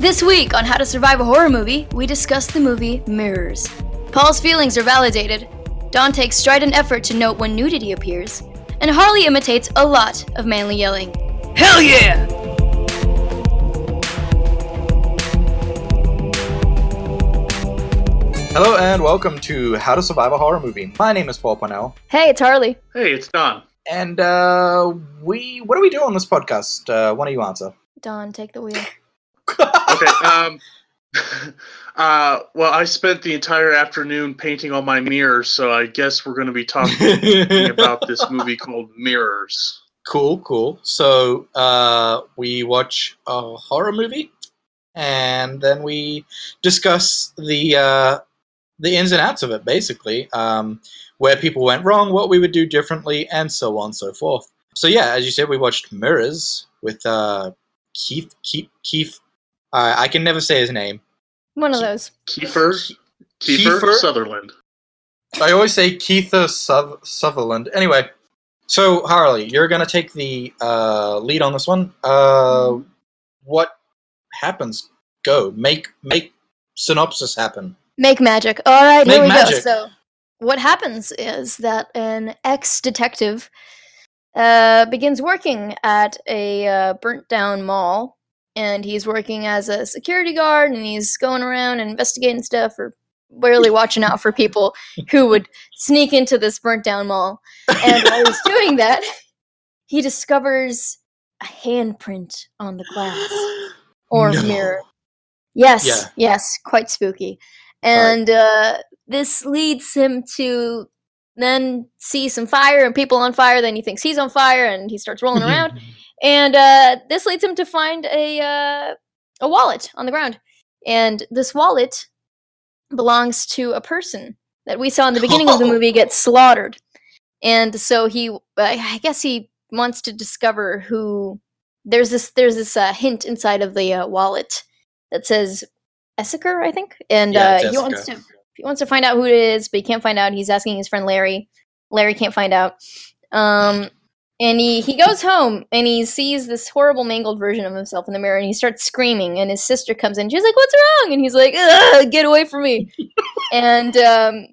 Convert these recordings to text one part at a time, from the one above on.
This week on How to Survive a Horror Movie, we discuss the movie Mirrors. Paul's feelings are validated. Don takes strident effort to note when nudity appears, and Harley imitates a lot of manly yelling. Hell yeah! Hello and welcome to How to Survive a Horror Movie. My name is Paul Parnell, Hey, it's Harley. Hey, it's Don. and uh, we what do we do on this podcast? Uh, why don't you answer? Don, take the wheel. Okay. Um. uh. Well, I spent the entire afternoon painting on my mirrors, so I guess we're going to be talking about this movie called Mirrors. cool, cool. So uh, we watch a horror movie, and then we discuss the uh, the ins and outs of it, basically, um, where people went wrong, what we would do differently, and so on and so forth. So yeah, as you said, we watched Mirrors with uh, Keith Keith Keith. Uh, I can never say his name. One of those. Kiefer. Kiefer, Kiefer? Sutherland. I always say Keitha Suth- Sutherland. Anyway, so Harley, you're gonna take the uh, lead on this one. Uh, what happens? Go make make synopsis happen. Make magic. All right, here we magic. go. So, what happens is that an ex detective uh, begins working at a uh, burnt down mall, and he's working as a security guard, and he's going around and investigating stuff, or barely watching out for people who would sneak into this burnt down mall. And while he's doing that, he discovers a handprint on the glass or No. mirror. Yes, Yeah. yes, quite spooky. And uh, this leads him to then see some fire and people on fire. Then he thinks he's on fire, and he starts rolling around. And uh, this leads him to find a uh, a wallet on the ground. And this wallet belongs to a person that we saw in the beginning of the movie get slaughtered. And so he, I guess he wants to discover who. There's this there's this uh, hint inside of the uh, wallet that says Esseker, I think, and Yeah, uh, he wants to he wants to find out who it is, but he can't find out. He's asking his friend Larry. Larry can't find out. Um, and he he goes home and he sees this horrible mangled version of himself in the mirror, and he starts screaming. And his sister comes in. She's like, "What's wrong?" And he's like, Ugh, "Get away from me!" and um,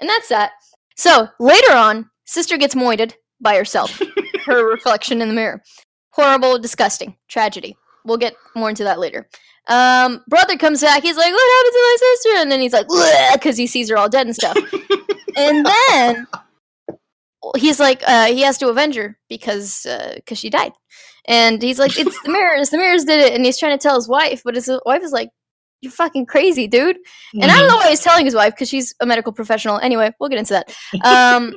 and that's that. So later on, sister gets moited by herself, her reflection in the mirror. Horrible, disgusting, tragedy. We'll get more into that later. Um, brother comes back. He's like, "What happened to my sister?" And then he's like, "Because he sees her all dead and stuff." and then he's like, uh, he has to avenge her because because she died. And he's like, "It's the mirrors. The mirrors did it." And he's trying to tell his wife, but his wife is like, "You're fucking crazy, dude." And I don't know why he's telling his wife because she's a medical professional. Anyway, we'll get into that. Um,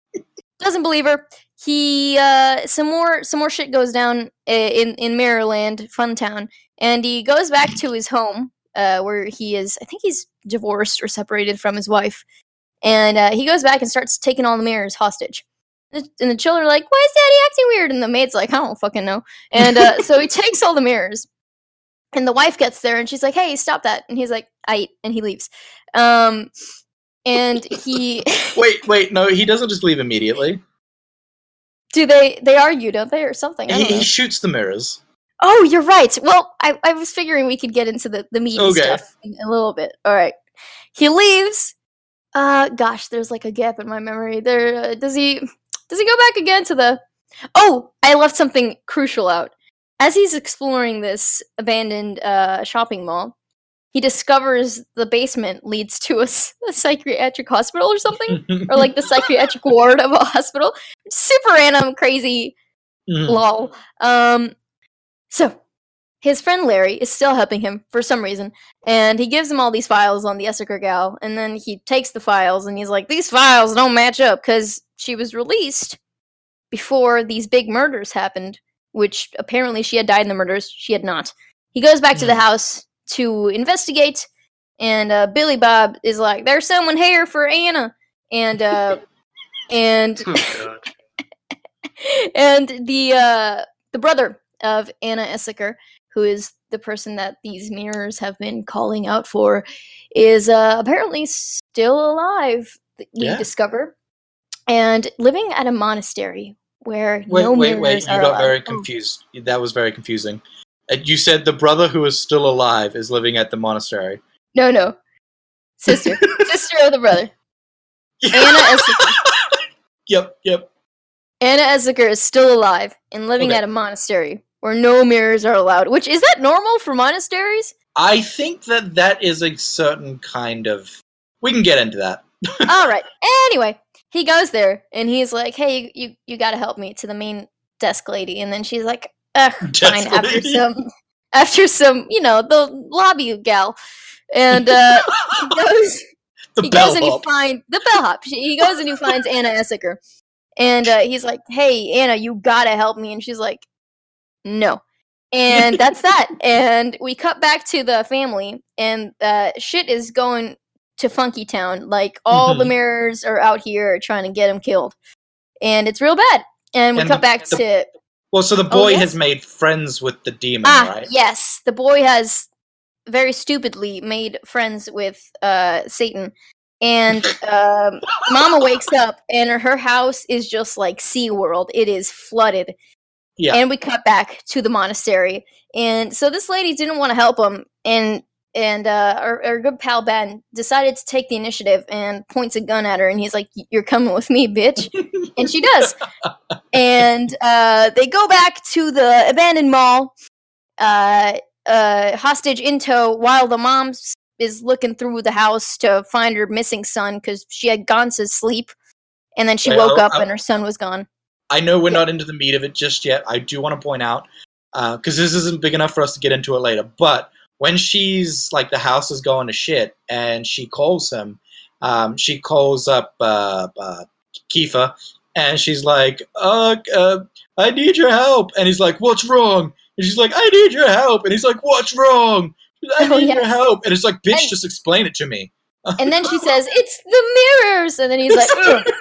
doesn't believe her. He uh, some more some more shit goes down in in maryland fun town and he goes back to his home uh, where he is. I think he's divorced or separated from his wife, and uh, he goes back and starts taking all the mirrors hostage. And the children are like, "Why is Daddy acting weird?" And the maid's like, "I don't fucking know." And uh, so he takes all the mirrors, and the wife gets there, and she's like, "Hey, stop that!" And he's like, "I," and he leaves. Um, and he Wait, wait, no, he doesn't just leave immediately. do they they argue, don't they, or something? He, he shoots the mirrors. Oh, you're right. Well, I, I was figuring we could get into the, the meaty Okay. stuff in a little bit. All right. He leaves. Uh gosh, there's like a gap in my memory. There uh, does he does he go back again to the Oh, I left something crucial out. As he's exploring this abandoned uh shopping mall, he discovers the basement leads to a psychiatric hospital or something or like the psychiatric ward of a hospital. Super random, crazy Mhm. lol. Um, so his friend Larry is still helping him for some reason, and he gives him all these files on the Esseker gal, and then he takes the files and he's like, "These files don't match up because she was released before these big murders happened, which apparently she had died in the murders. She had not." He goes back to the Hmm. house to investigate, and uh, Billy Bob is like, "There's someone here for Anna," and uh, and Oh, and the uh the brother of Anna Esseker, who is the person that these mirrors have been calling out for, is uh, apparently still alive. We Yeah. discover, and living at a monastery where Wait, no wait, mirrors wait! You are got allowed. very Oh, confused. That was very confusing. You said the brother who is still alive is living at the monastery. No, no. Sister. Sister of the brother. Anna Esseker. Yep, yep. Anna Esseker is still alive and living Okay. at a monastery where no mirrors are allowed. Which is that normal for monasteries? I think that that is a certain kind of. We can get into that. All right. Anyway, he goes there and he's like, "Hey, you you you got to help me to the main desk lady." And then she's like, "Ugh, fine." After some, after some, you know, the lobby gal, and uh, he goes. The he goes and he finds the bellhop. He goes and he finds Anna Esseker, and uh, he's like, "Hey, Anna, you gotta help me." And she's like, "No." And that's that. And we cut back to the family, and uh, shit is going to Funky Town. Like all the Mhm. mirrors are out here trying to get him killed, and it's real bad. And we And cut the- back the- to Well, so the boy yes? has made friends with the demon, ah right? yes, the boy has very stupidly made friends with uh, Satan, and um, Mama wakes up and her house is just like SeaWorld. It is flooded. Yeah. And we cut back to the monastery. And so this lady didn't want to help him and and uh, our, our good pal Ben decided to take the initiative and points a gun at her and he's like, "You're coming with me, bitch," and she does. and uh, they go back to the abandoned mall, uh, uh, hostage in tow, while the mom is looking through the house to find her missing son because she had gone to sleep, and then she woke up oh. and her son was gone. I know we're Yeah. not into the meat of it just yet. I do want to point out because this isn't big enough for us to get into it later. But when she's like the house is going to shit, and she calls him, um, she calls up uh, uh, Kiefer, and she's like, uh, uh, "I need your help," and he's like, "What's wrong?" And she's like, "I need your help," and he's like, "What's wrong?" I Oh, need your help, and it's like, "Bitch, And- just explain it to me." And then she says, "It's the mirrors," and then he's like,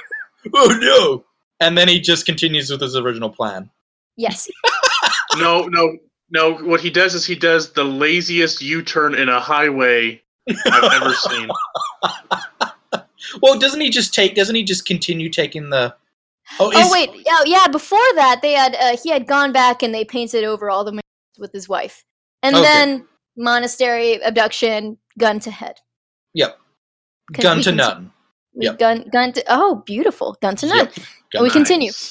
"Oh no!" And then he just continues with his original plan. "Yes." No, no, no. What he does is he does the laziest U-turn in a highway I've ever seen. Well, doesn't he just take? Doesn't he just continue taking the? Oh, Oh wait, yeah, yeah. Before that, they had uh, he had gone back and they painted over all the with his wife, and Okay. then monastery abduction, gun to head. Yep. Gun to conti- none. Yep. Gun, gun to oh, beautiful, gun to none. Yep. We continue.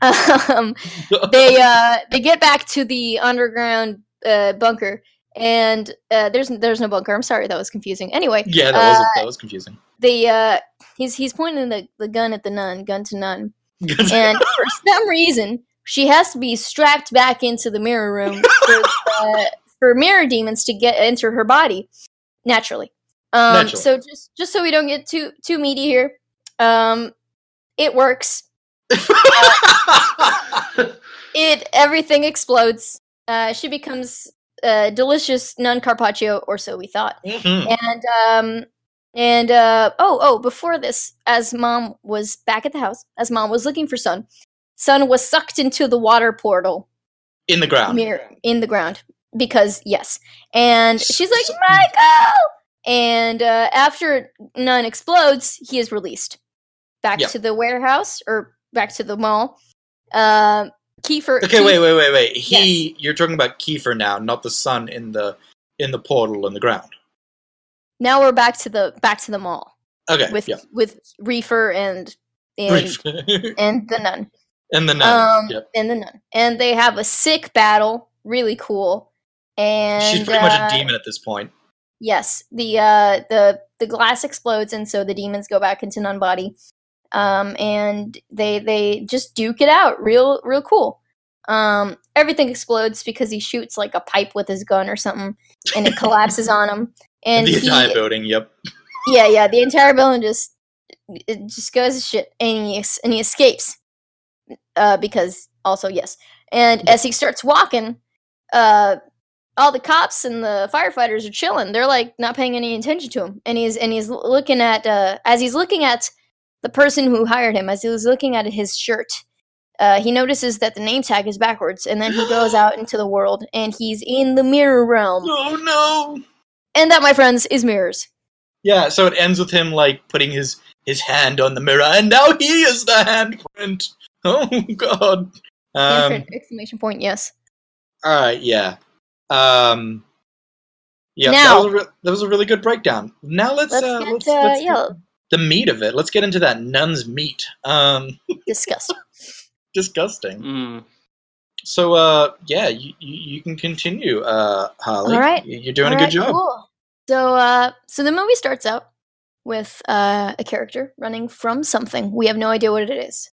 Um, they uh they get back to the underground uh bunker, and uh, there's there's no bunker. I'm sorry, that was confusing. Anyway, yeah, that was uh, that was confusing. the uh he's he's pointing the, the gun at the nun, gun to nun, and for some reason she has to be strapped back into the mirror room for, uh, for mirror demons to get enter her body naturally. Um, Naturally. So just just so we don't get too too meaty here, um, it works. It everything explodes. Uh, she becomes uh, delicious nun carpaccio, or so we thought Mhm. and um and uh oh oh before this as mom was back at the house as mom was looking for son son was sucked into the water portal In the ground. mirror in the ground because yes and she's like michael and uh after none explodes he is released back Yeah. to the warehouse or back to the mall um Kiefer Okay, Kief- wait, wait, wait, wait. He, you're talking about Kiefer now, not the sun in the in the portal in the ground. now we're back to the back to the mall Okay, with yeah. with reefer and and and the nun and the nun. um, yep. and the nun, and they have a sick battle, really cool. And She's pretty much uh, a demon at this point. Yes, the uh, the the glass explodes, and so the demons go back into nun body, um, and they they just duke it out, real real cool. Um, everything explodes because he shoots like a pipe with his gun or something, and it collapses on him. And the he, entire building. Yep. yeah, yeah, the entire building just it just goes to shit, and he and he escapes, uh, because also yes, and Yeah. as he starts walking, uh, all the cops and the firefighters are chilling. They're like not paying any attention to him, and he's and he's looking at uh, as he's looking at the person who hired him, as he was looking at his shirt. Uh, he notices that the name tag is backwards, and then he goes out into the world, and he's in the mirror realm. Oh no. And that, my friends, is mirrors. Yeah, so it ends with him like putting his his hand on the mirror, and now he is the handprint. Oh god. Um, Handprint, exclamation point, yes. All right, yeah. Um, yeah, Now- that, was a re- that was a really good breakdown. Now let's Let's uh, get, let's, uh, let's yeah. Get the meat of it. Let's get into that nun's meat. Um, Disgusting. disgusting. Mm. So, uh, yeah, you, you, you can continue, uh, Harley. All right. You- You're doing a good right, job. Cool. So, uh, so the movie starts out with uh, a character running from something. We have no idea what it is,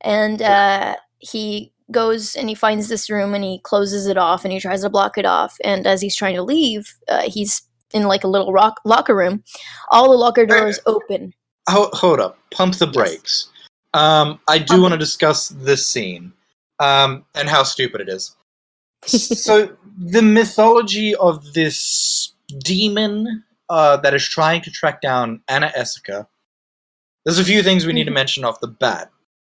and uh, he goes and he finds this room and he closes it off and he tries to block it off. And as he's trying to leave, uh, he's in like a little rock locker room. All the locker doors open. Hold, hold up. Pump the brakes. Um, I do want to discuss this scene um, and how stupid it is. so the mythology of this demon uh, that is trying to track down Anna Essica. There's a few things we need to Mhm. mention off the bat.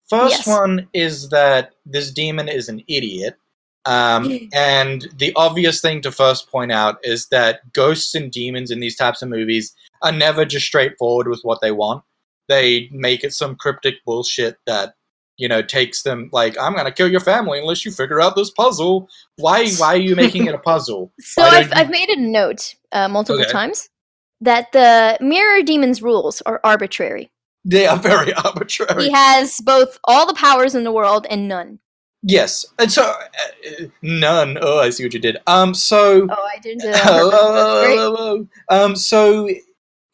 First Yes. one is that this demon is an idiot. Um, and the obvious thing to first point out is that ghosts and demons in these types of movies are never just straightforward with what they want. They make it some cryptic bullshit that you know takes them like I'm gonna kill your family unless you figure out this puzzle. Why? Why are you making it a puzzle? So I've, don't I've made a note uh, multiple Okay. times that the mirror demon's rules are arbitrary. They are very arbitrary. He has both all the powers in the world and none. Yes, and so uh, none. Oh, I see what you did. Um, so Oh, I didn't do that. Oh. Um, so,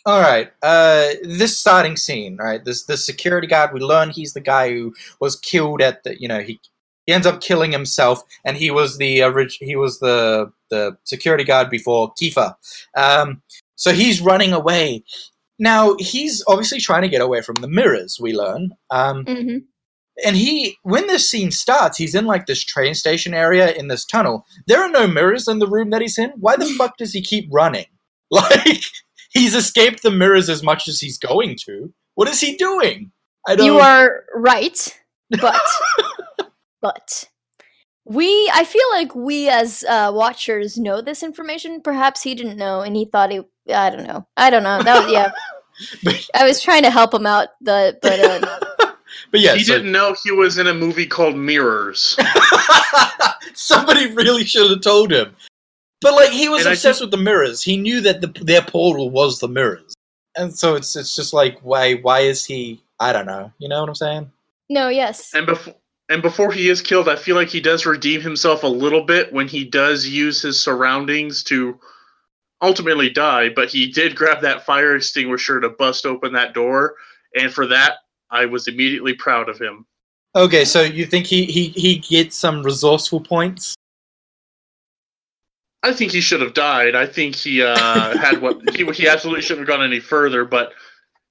all right. Uh, this starting scene, right? This this security guard. We learn he's the guy who was killed at the. You know, he he ends up killing himself, and he was the orig- He was the the security guard before Kiefer. Um, so he's running away. Now he's obviously trying to get away from the mirrors. We learn. Um, Mhm. And he when this scene starts he's in like this train station area in this tunnel there are no mirrors in the room that he's in why the fuck does he keep running like he's escaped the mirrors as much as he's going to what is he doing i don't You are right, but but we I feel like we as uh, watchers know this information. Perhaps he didn't know, and he thought he. I don't know. I don't know. That was, yeah. I was trying to help him out, the but uh. But yeah he so- didn't know he was in a movie called Mirrors. somebody really should have told him. But like he was And I obsessed with the mirrors. He knew that the, their portal was the mirrors. And so it's it's just like why why is he i don't know. You know what i'm saying? No, yes, And before and before he is killed, I feel like he does redeem himself a little bit when he does use his surroundings to ultimately die. But he did grab that fire extinguisher to bust open that door, and for that, I was immediately proud of him. Okay, so you think he he he gets some resourceful points? I think he should have died. I think he uh, had what he he absolutely shouldn't have gone any further. But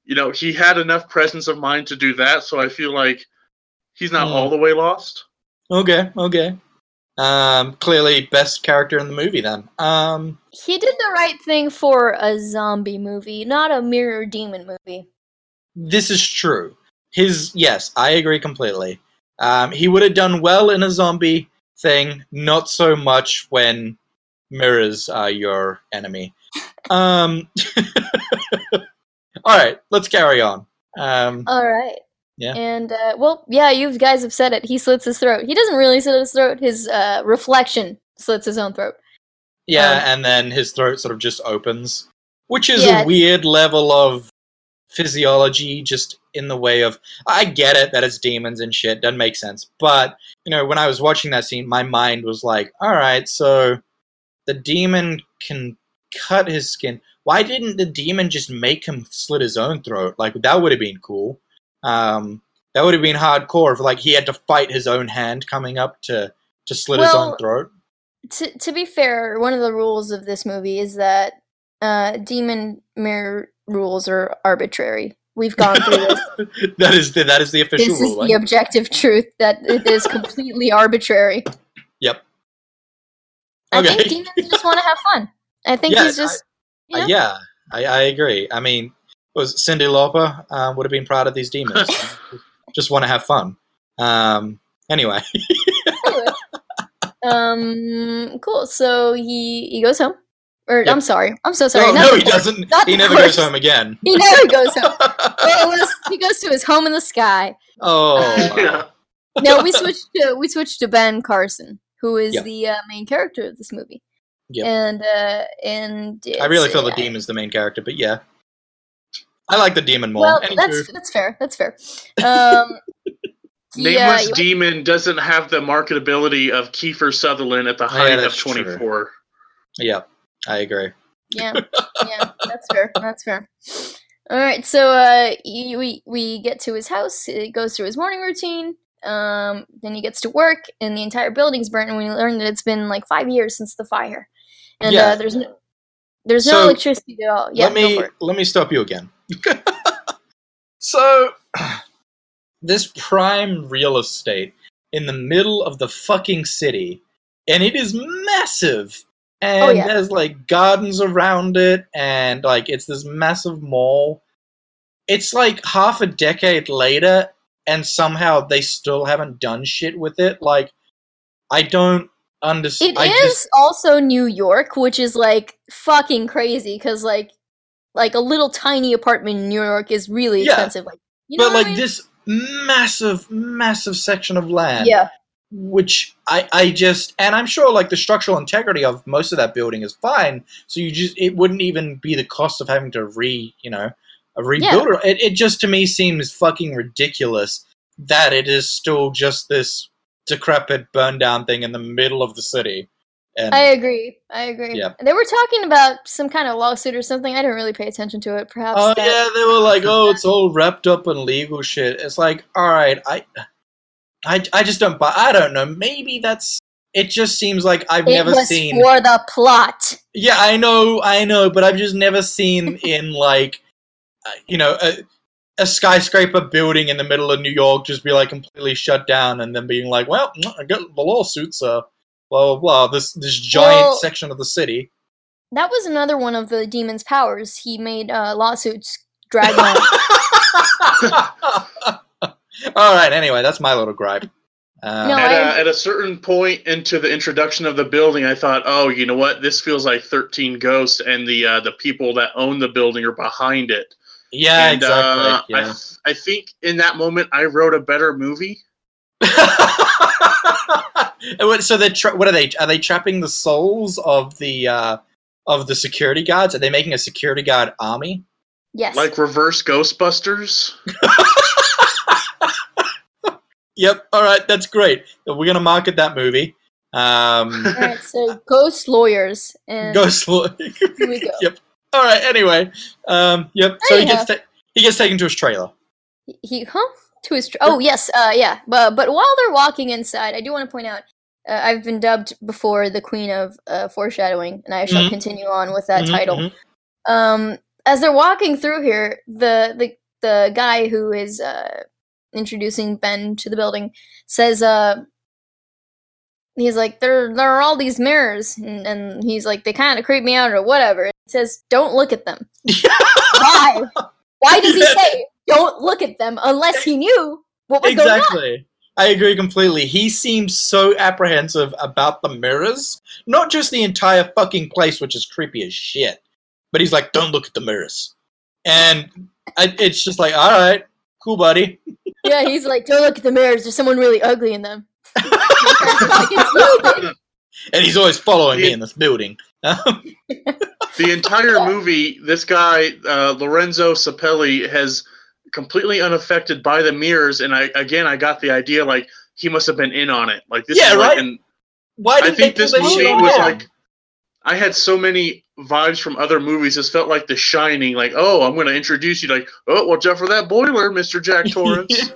you know, he had enough presence of mind to do that. So I feel like he's not Hmm. all the way lost. Okay, okay. Um, clearly best character in the movie then. Um, he did the right thing for a zombie movie, not a mirror demon movie. this is true. His yes, I agree completely. Um, he would have done well in a zombie thing, not so much when mirrors are your enemy. Um, all right, let's carry on. Um, All right. Yeah. And uh, well, yeah, you guys have said it. He slits his throat. He doesn't really slit his throat. His uh, reflection slits his own throat. Yeah, Um, and then his throat sort of just opens, which is Yeah. a weird level of physiology, just in the way of. I get it that it's demons and shit, doesn't make sense. But, you know, when I was watching that scene, my mind was like, alright, so the demon can cut his skin. Why didn't the demon just make him slit his own throat? Like, that would have been cool. Um, that would have been hardcore if, like, he had to fight his own hand coming up to, to slit his own throat. To to be fair, one of the rules of this movie is that uh, demon mirror rules are arbitrary. We've gone through this. that is the, that is the official this is ruling. the objective truth that it is completely arbitrary. Yep. I Okay. think demons just want to have fun. I think Yeah, he's just. you Uh, know? yeah, I, I agree. I mean, was Cyndi Lauper um, would have been proud of these demons. Just want to have fun. Um, anyway, Anyway. um. Cool. So he he goes home. Or Yep. I'm sorry. I'm so sorry. oh, no, he horse. doesn't. Not He never horse. goes home again. He never goes home. Was- he goes to his home in the sky. oh, wow. yeah. No, we switched to we switched to Ben Carson, who is Yeah. the uh, main character of this movie. Yeah. And uh, and I really it's- feel the demon is the main character, but yeah, I like the demon more. Well, Anywho. that's that's fair. That's fair. Um, uh, Nameless he- Demon doesn't have the marketability of Kiefer Sutherland at the Yeah, height of that's true. 24. yeah, I agree. yeah, yeah, that's fair. That's fair. All right, so uh, we we get to his house. It goes through his morning routine. Um, then he gets to work, and the entire building's burnt. And we learn that it's been like five years since the fire, and Yeah. uh, there's no there's no So, electricity at all. Yeah, let me go for it. let me stop you again. so, this prime real estate in the middle of the fucking city, and it is massive. Oh, and Oh, yeah. there's like gardens around it, and like it's this massive mall. It's like half a decade later, and somehow they still haven't done shit with it. Like, I don't understand. It I is just also New York, which is like fucking crazy because like like a little tiny apartment in New York is really Yeah. expensive. Like you know but what I like mean? this massive, massive section of land. yeah, which I, I just and I'm sure like the structural integrity of most of that building is fine. So you just it wouldn't even be the cost of having to re you know rebuild. it. It, it just to me seems fucking ridiculous that it is still just this decrepit burn down thing in the middle of the city. And I agree. I agree. Yeah. They were talking about some kind of lawsuit or something. I didn't really pay attention to it. Perhaps. oh that- yeah, they were like, oh, it's all wrapped up in legal shit. It's like, all right, I, I, I just don't buy. I don't know. Maybe that's. It just seems like I've It never was seen. for the plot. Yeah, I know, I know, but I've just never seen in like, uh, you know, a, a skyscraper building in the middle of New York just be like completely shut down, and then being like, well, I got the lawsuits, uh, blah blah blah. This this giant Well- section of the city. That was another one of the demon's powers. He made uh, lawsuits drag on. All right. Anyway, that's my little gripe. Um, No, At I- a, at a certain point into the introduction of the building, I thought, oh, you know what? This feels like 13 Ghosts, and the uh, the people that own the building are behind it. yeah, and, exactly. uh, I, th- I think in that moment, I wrote a better movie. So they're tra- what are they? Are they trapping the souls of the uh, of the security guards? Are they making a security guard army? yes. Like reverse Ghostbusters. Yep. All right, that's great. We're gonna market that movie. Um, All right. So ghost lawyers and go slow. here we go. yep. All right. Anyway. Um, yep. So he gets ta- he gets taken to his trailer. he huh to his tr- oh yes uh yeah but but while they're walking inside i do want to point out uh, i've been dubbed before the queen of uh, foreshadowing and i shall Mhm. continue on with that Mhm, title mhm. um as they're walking through here the the the guy who is uh introducing ben to the building says uh he's like there there are all these mirrors and, and he's like they kind of creep me out or whatever he says don't look at them why why does he say don't look at them unless he knew what was going on. I agree completely. He seems so apprehensive about the mirrors, not just the entire fucking place, which is creepy as shit. But he's like, "Don't look at the mirrors," and I, it's just like, "All right, cool, buddy." Yeah he's like don't look at the mirrors there's someone really ugly in them Like, it's you, dude. And he's always following me in this building. The entire movie, this guy uh, Lorenzo Sapelli has completely unaffected by the mirrors, and I again I got the idea like he must have been in on it. Like this, Yeah, is like right? an Why I did think they this movie was like I had so many vibes from other movies. This felt like The Shining. Like, oh, I'm going to introduce you. Like, oh, watch out for that boiler, Mister Jack Torrance.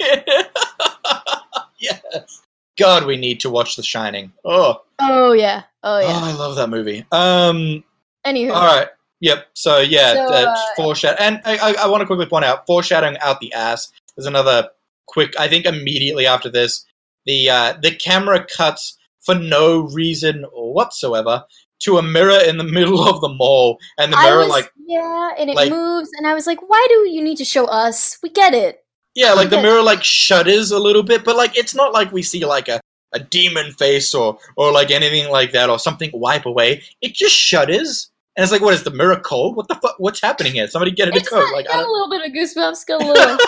yes. God, we need to watch The Shining. Oh, oh yeah oh oh, yeah I love that movie. Um, anywho all right. Yep. So yeah, So, uh, uh, foreshadow. And I, I, I want to quickly point out foreshadowing out the ass. There's another quick. I think immediately after this, the uh, the camera cuts for no reason whatsoever to a mirror in the middle of the mall, and the mirror was, like yeah and it like- moves and i was like why do you need to show us we get it yeah, like the mirror like shudders a little bit, but like it's not like we see like a a demon face or or like anything like that or something wipe away. It just shudders. And it's like, what is the mirror cold? What the fuck? What's happening here? Somebody get it it a just coat. Like, got a little bit of goosebumps got a little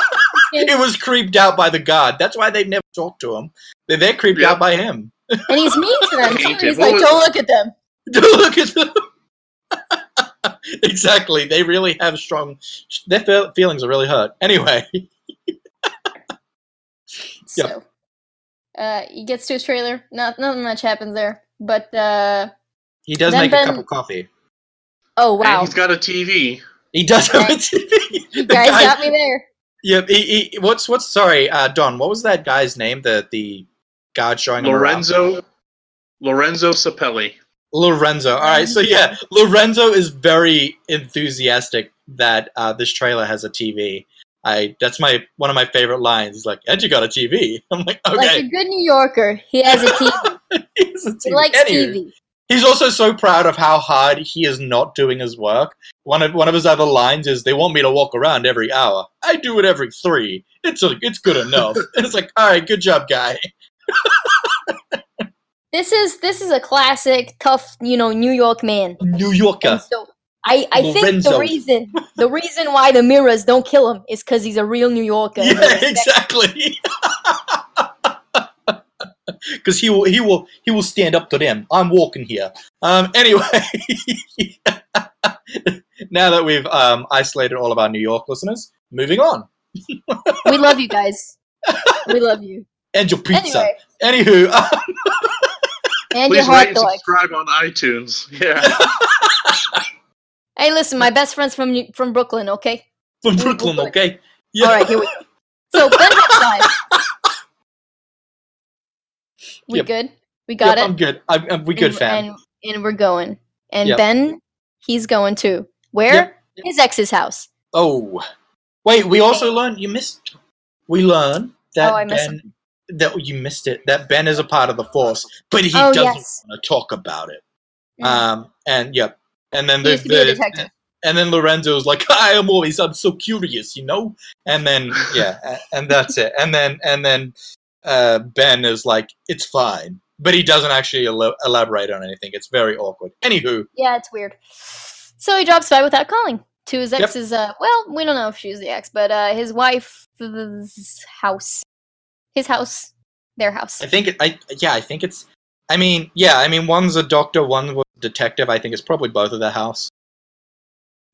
it was creeped out by the god. That's why they've never talked to him. They're, they're creeped Yeah. out by him. and he's mean to them. Too. Painted. He's like, "Don't look at them." Don't look at them. exactly. They really have strong. Their feel- feelings are really hurt. Anyway, Yeah. So, uh, he gets to his trailer. Not nothing much happens there, but uh, he does make Ben- a cup of coffee. oh And wow, he's got a TV. He does have a TV. you guys guy- got me there. Yep. He, he, what's what's sorry, uh, Don? What was that guy's name? The the guard showing him? Lorenzo Lorenzo Sapelli. Lorenzo. All right. So yeah, Lorenzo is very enthusiastic that uh, this trailer has a TV. I that's my one of my favorite lines. He's like, "And you got a TV?" I'm like, "Okay." Like a good New Yorker, he has a TV. He has a he likes. TV. He's also so proud of how hard he is not doing his work. One of one of his other lines is, "They want me to walk around every hour. I do it every three. It's a, it's good enough." and it's like, "All right, good job, guy." This is this is a classic, tough, you know, New York man. New And Yorker. so I, I think the reason the reason why the mirrors don't kill him is because he's a real New Yorker. Yeah, exactly. Because he will, he will, he will stand up to them. I'm walking here. Um. Anyway, now that we've um, isolated all of our New York listeners, moving on. We love you guys. We love you. And your pizza. Anyway, Anywho, um, and your Please rate heart and subscribe on iTunes. Yeah. Hey, listen, my best friend's from from Brooklyn. Okay. from We- Brooklyn, we'll- okay? All right, here we go. So Ben Hepstein. We Yep. good? We got Yep, it. I'm good. I'm, I'm, we good, and, fam. And, and we're going. And Yep. Ben, he's going too. Where? Yep. His ex's house. Oh, wait. We also learned you missed. We learned that Oh, I missed Ben. That you missed it. That Ben is a part of the Force, but he Oh, doesn't yes. want to talk about it. Mm. Um, and yep, and then He the, used to be a the- and then Lorenzo's like, I am always, I'm so curious, you know. And then yeah, and that's it. And then and then uh, Ben is like, it's fine, but he doesn't actually elo- elaborate on anything. It's very awkward. Anywho, Yeah, it's weird. So he drops by without calling to his Yep. ex's. Uh, well, we don't know if she's the ex, but uh, his wife's house, his house, their house. I think it, I yeah, I think it's. I mean, yeah, I mean, one's a doctor, one was a detective. I think it's probably both of their house.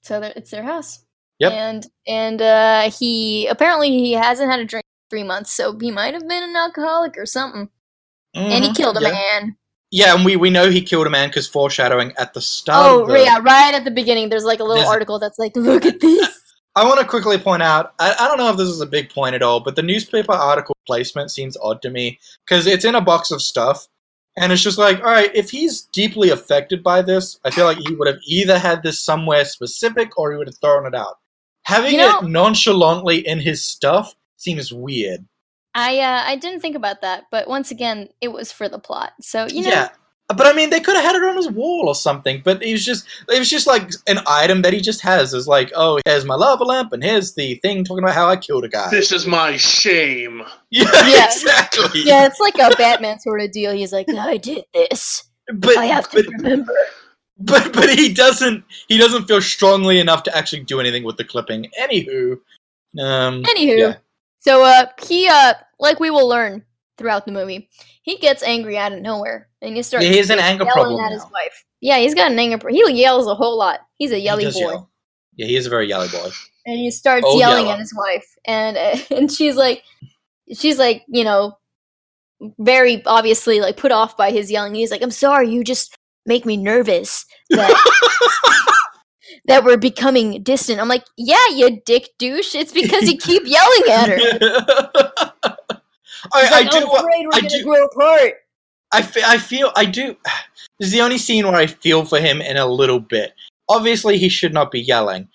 So it's their house. Yep. And and uh, he apparently he hasn't had a drink in three months, so he might have been an alcoholic or something. And he Mhm, killed a yeah. man. Yeah, and we, we know he killed a man because foreshadowing at the start. Oh the, yeah, right at the beginning. There's like a little article that's like, look at this. I want to quickly point out. I, I don't know if this is a big point at all, but the newspaper article placement seems odd to me because it's in a box of stuff, and it's just like, all right, if he's deeply affected by this, I feel like he would have either had this somewhere specific or he would have thrown it out. Having You know- it nonchalantly in his stuff seems weird. I uh, I didn't think about that, but once again, it was for the plot. So you know, yeah. But I mean, they could have had it on his wall or something. But it was just, it was just like an item that he just has. Is like, oh, here's my lava lamp, and here's the thing talking about how I killed a guy. this is my shame. yeah, Yeah. exactly. yeah, it's like a Batman sort of deal. He's like, I did this. but I have to but, remember. but but he doesn't he doesn't feel strongly enough to actually do anything with the clipping. Anywho, um, Anywho, yeah. so uh, he uh, like we will learn throughout the movie, he gets angry out of nowhere, and he starts Yeah, he has an anger yelling problem at his wife. Yeah, he's got an anger. Pro- he yells a whole lot. He's a yelly boy. yell. Yeah, he is a very yelly boy. and he starts Oh, yelling yella. at his wife and and she's like she's like you know very obviously like put off by his yelling he's like i'm sorry you just make me nervous that that we're becoming distant i'm like yeah you dick douche it's because you keep yelling at her I, He's I do. i'm afraid we're I gonna do- grow apart I, fe- I feel I do. This is the only scene where I feel for him in a little bit. Obviously, he should not be yelling,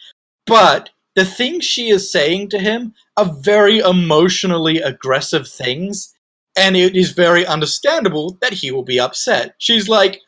but the things she is saying to him are very emotionally aggressive things, and it is very understandable that he will be upset. She's like,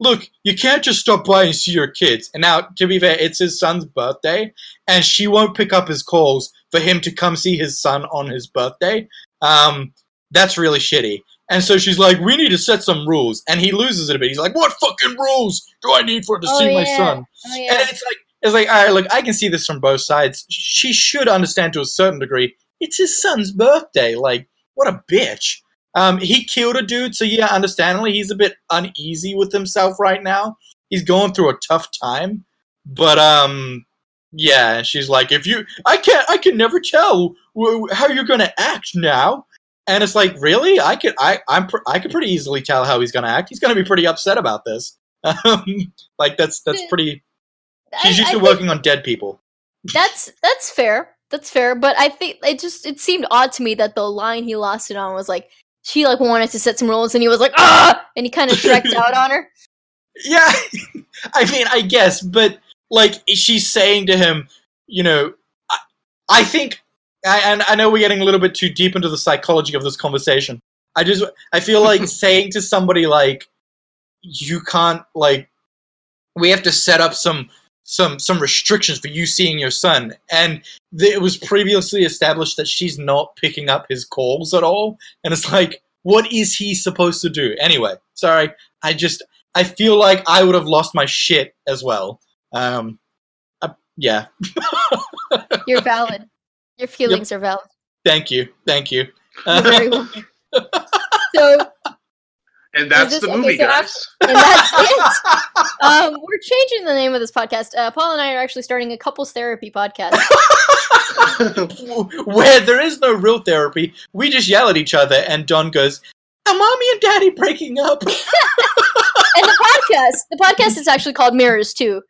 "Look, you can't just stop by and see your kids." And now, to be fair, it's his son's birthday, and she won't pick up his calls for him to come see his son on his birthday. Um, that's really shitty. And so she's like, "We need to set some rules," and he loses it a bit. He's like, "What fucking rules do I need for to Oh, see my son?" oh yeah And it's like, it's like, all right, look, I can see this from both sides. She should understand to a certain degree. It's his son's birthday. Like, what a bitch. Um, he killed a dude, so yeah, understandably, he's a bit uneasy with himself right now. He's going through a tough time, but um, yeah. She's like, if you, I can't, I can never tell how you're gonna act now. And it's like, really? I could, I, I'm, pr- I could pretty easily tell how he's gonna act. He's gonna be pretty upset about this. Um, like that's that's pretty. She's used I to working on dead people. That's that's fair. That's fair. But I think it just it seemed odd to me that the line he lost it on was like she like wanted to set some rules and he was like ah and he kind of shreked out on her. Yeah, I mean, I guess, but like she's saying to him, you know, I, I think, I, and I know we're getting a little bit too deep into the psychology of this conversation. I just, I feel like saying to somebody like, you can't like, we have to set up some some some restrictions for you seeing your son, and th- it was previously established that she's not picking up his calls at all, and it's like, what is he supposed to do anyway? Sorry, I just I feel like I would have lost my shit as well. Um, uh, yeah. You're valid. Your feelings are valid. Thank you, thank you. Very welcome. So And that's this- the okay, movie, so guys. and that's it. Um, we're changing the name of this podcast. Uh, Paul and I are actually starting a couples therapy podcast. Where there is no real therapy, we just yell at each other, and Don goes, "Are mommy and daddy breaking up?" and the podcast, the podcast is actually called Mirrors too.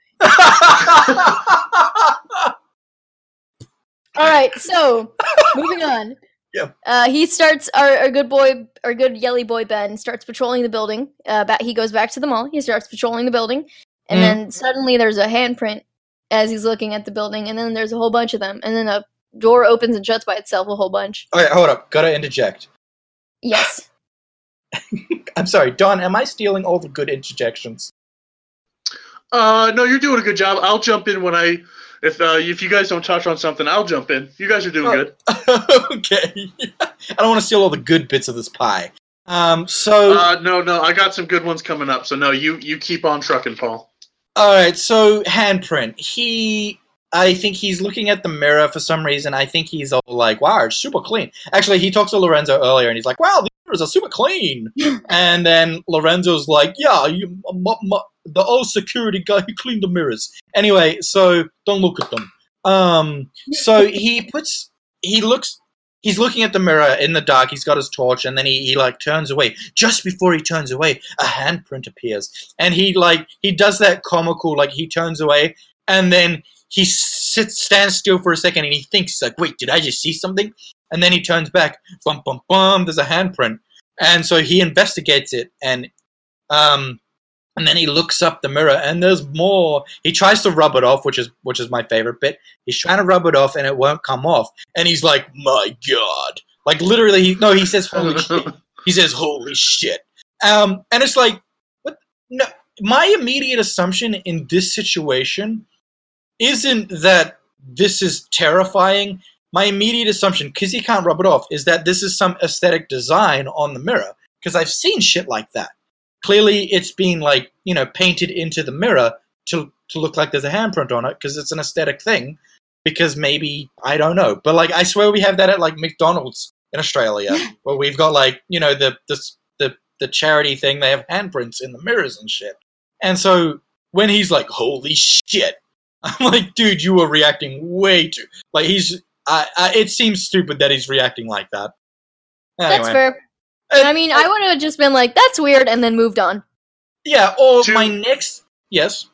All right, so moving on. Yeah. Uh, he starts our, our good boy, our good yelly boy Ben starts patrolling the building. Uh, back, he goes back to the mall. He starts patrolling the building, and Mm. then suddenly there's a handprint as he's looking at the building, and then there's a whole bunch of them, and then a door opens and shuts by itself a whole bunch. okay, hold up. Gotta interject. Yes. I'm sorry, Don. Am I stealing all the good interjections? Uh, no, you're doing a good job. I'll jump in when I, if uh, if you guys don't touch on something, I'll jump in. You guys are doing good. okay. I don't want to steal all the good bits of this pie. Um. So. Uh, no, no, I got some good ones coming up. So no, you you keep on trucking, Paul. All right, so handprint. He, I think he's looking at the mirror for some reason. I think he's all like, "Wow, it's super clean." Actually, he talks to Lorenzo earlier, and he's like, "Wow, the mirrors are super clean." and then Lorenzo's like, "Yeah, you, m- m- the old security guy, who cleaned the mirrors." Anyway, so don't look at them. Um, so he puts, he looks. He's looking at the mirror in the dark. He's got his torch, and then he, he like turns away. Just before he turns away, a handprint appears, and he like he does that comical like he turns away, and then he sits stands still for a second, and he thinks like, "Wait, did I just see something?" And then he turns back. Bum bum bum. There's a handprint, and so he investigates it, and um, and then he looks up the mirror, and there's more. He tries to rub it off, which is which is my favorite bit. He's trying to rub it off, and it won't come off, and he's like, "My God!" Like literally, he, no, he says, "Holy shit." He says, "Holy shit!" Um, and it's like, what? No, my immediate assumption in this situation isn't that this is terrifying. My immediate assumption, because he can't rub it off, is that this is some aesthetic design on the mirror. Because I've seen shit like that. Clearly, it's being like you know painted into the mirror to to look like there's a handprint on it because it's an aesthetic thing. Because maybe I don't know, but like I swear we have that at like McDonald's in Australia, where we've got like you know the the the the charity thing. They have handprints in the mirrors and shit. And so when he's like, "Holy shit," I'm like, "Dude, you were reacting way too like he's." I, I, it seems stupid that he's reacting like that. Anyway, That's fair. Uh, I mean, I would have just been like, "That's weird," and then moved on. yeah. Or To- my next, yes.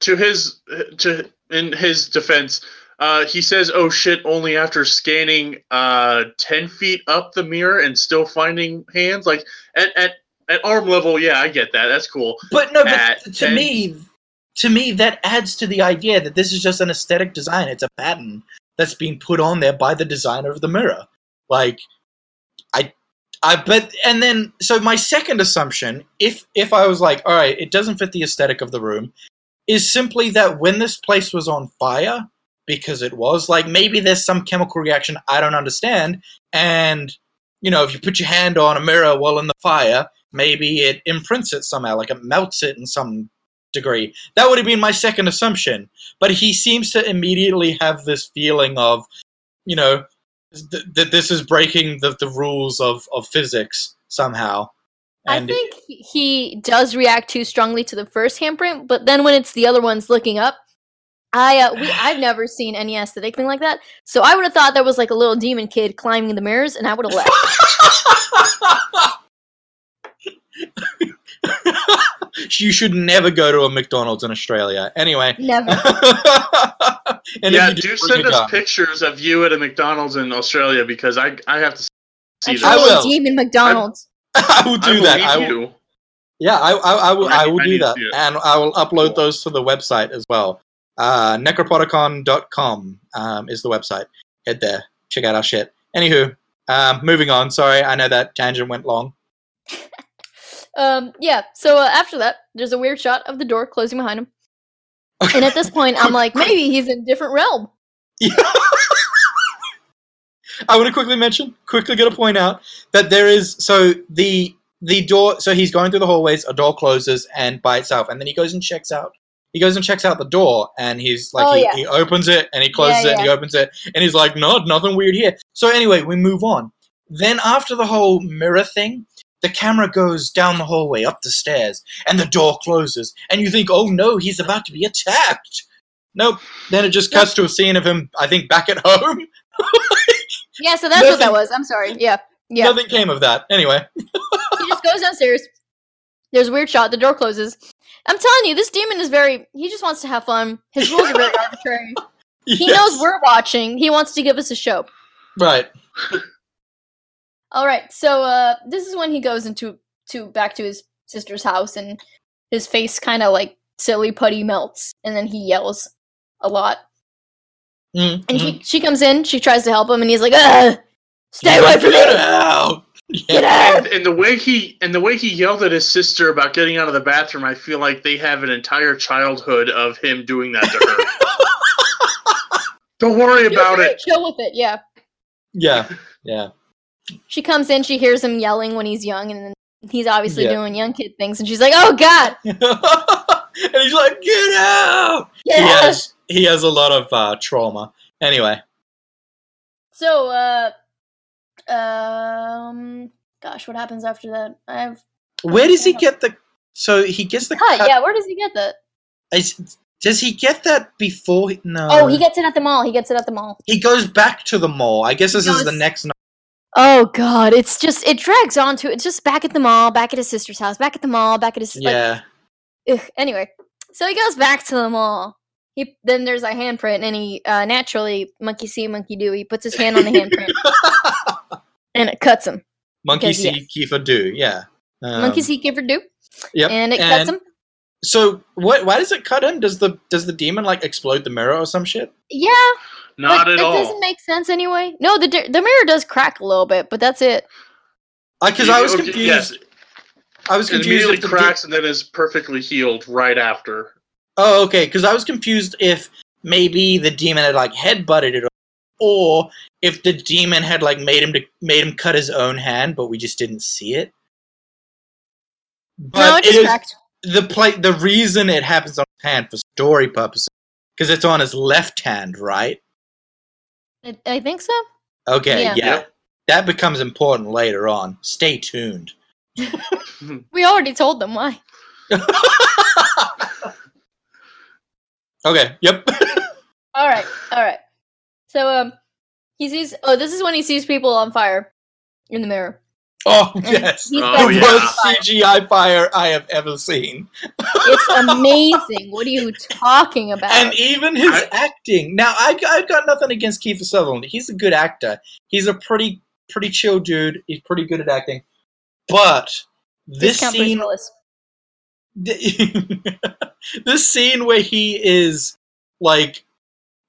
to his to in his defense, uh, he says, "Oh shit!" Only after scanning uh, ten feet up the mirror and still finding hands. Like at at at arm level, yeah, I get that. That's cool. But no, but At to 10 me, to me, that adds to the idea that this is just an aesthetic design. It's a pattern that's being put on there by the designer of the mirror. Like, I, bet, and then so my second assumption, if if I was like, all right, it doesn't fit the aesthetic of the room, is simply that when this place was on fire, because it was like maybe there's some chemical reaction I don't understand, and you know, if you put your hand on a mirror while in the fire, maybe it imprints it somehow, like it melts it in some degree. That would have been my second assumption. But he seems to immediately have this feeling of, you know, th- that this is breaking the, the rules of, of physics somehow. I think he- does react too strongly to the first handprint, but then when it's the other ones looking up, I uh, we I've never seen any aesthetic thing like that. So I would have thought there was like a little demon kid climbing the mirrors, and I would have left. you should never go to a McDonald's in Australia. Anyway. Never. and yeah, if do send us gun- pictures of you at a McDonald's in Australia because I I have to see Actually, I that. will. demon McDonald's. I will do I that. I will, you. yeah, I, I, I will. I I- will I do that, and I will upload Cool. those to the website as well. Uh, necropodicon.com um, is the website. Head there, check out our shit. Anywho, um, moving on. Sorry, I know that tangent went long. Um, yeah. So uh, after that, there's a weird shot of the door closing behind him, and at this point, I'm like, maybe he's in a different realm. I want to quickly mention, quickly going to point out that there is so the the door. So he's going through the hallways. A door closes and by itself, and then he goes and checks out. He goes and checks out the door, and he's like, Oh, he, yeah. he opens it and he closes Yeah, it, and he opens it, and he's like, no, nothing weird here. So anyway, we move on. Then after the whole mirror thing, the camera goes down the hallway, up the stairs, and the door closes, and you think, oh no, he's about to be attacked. Nope. Then it just cuts to a scene of him, I think, back at home. Yeah. So that's what that was. I'm sorry. Yeah. Yeah. Nothing came of that. Anyway. he just goes downstairs. There's a weird shot. The door closes. I'm telling you, this demon is very. He just wants to have fun. His rules are very arbitrary. He knows we're watching. He wants to give us a show. Right. All right. So uh, this is when he goes into to back to his sister's house, and his face kind of like silly putty melts, and then he yells a lot. Mm, And mhm. he, she comes in. She tries to help him, and he's like, Ugh, "Stay away from Get me! out! Get Yeah. out!" And, and the way he and the way he yelled at his sister about getting out of the bathroom, I feel like they have an entire childhood of him doing that to her. Don't worry about it. Chill with it. Yeah. Yeah. Yeah. She comes in. She hears him yelling when he's young, and then he's obviously Yeah. doing young kid things, and she's like, "Oh God, and he's like, get out! get He has, he has a lot of uh, trauma. Anyway. So, uh, um, gosh, what happens after that? I have Where does he get the. So he gets the cut. cut. Yeah, where does he get that? Is- does he get that before? He, no. oh, he gets it at the mall. He gets it at the mall. He goes back to the mall. I guess this is the next night. Oh God, it's just it drags on to it's just back at the mall, back at his sister's house, back at the mall, back at his like, Yeah. ugh. Anyway, so he goes back to the mall. He then there's a handprint, and he uh, naturally monkey see, monkey do. He puts his hand on the handprint, and it cuts him. Monkey Because, see, Kiefer do. Yeah. Um, monkey see, or do, Yep. and it and- cuts him. So what? Why does it cut him? Does the does the demon like explode the mirror or some shit? Yeah, Not but at that all. doesn't make sense anyway. No, the the mirror does crack a little bit, but that's it. Because I was confused. Yes, I was it confused. immediately if the de- cracks and then is perfectly healed right after. oh, okay. Because I was confused if maybe the demon had like head butted it, or if the demon had like made him to made him cut his own hand, but we just didn't see it. But no, it just is- cracked. the play the reason it happens on his hand for story purposes because it's on his left hand, right? I, I think so. Okay, Yeah. yeah. That becomes important later on. Stay tuned. We already told them why. okay, yep. All right, all right. So um, he sees. Oh, this is when he sees people on fire in the mirror. Oh, And yes. he's Oh, The yeah. fire. worst CGI fire I have ever seen. It's amazing. what are you talking about? And even his I- acting. Now, I, I've got nothing against Kiefer Sutherland. He's a good actor. He's a pretty pretty chill dude. He's pretty good at acting. But this Discount Bruce scene Willis. this scene where he is like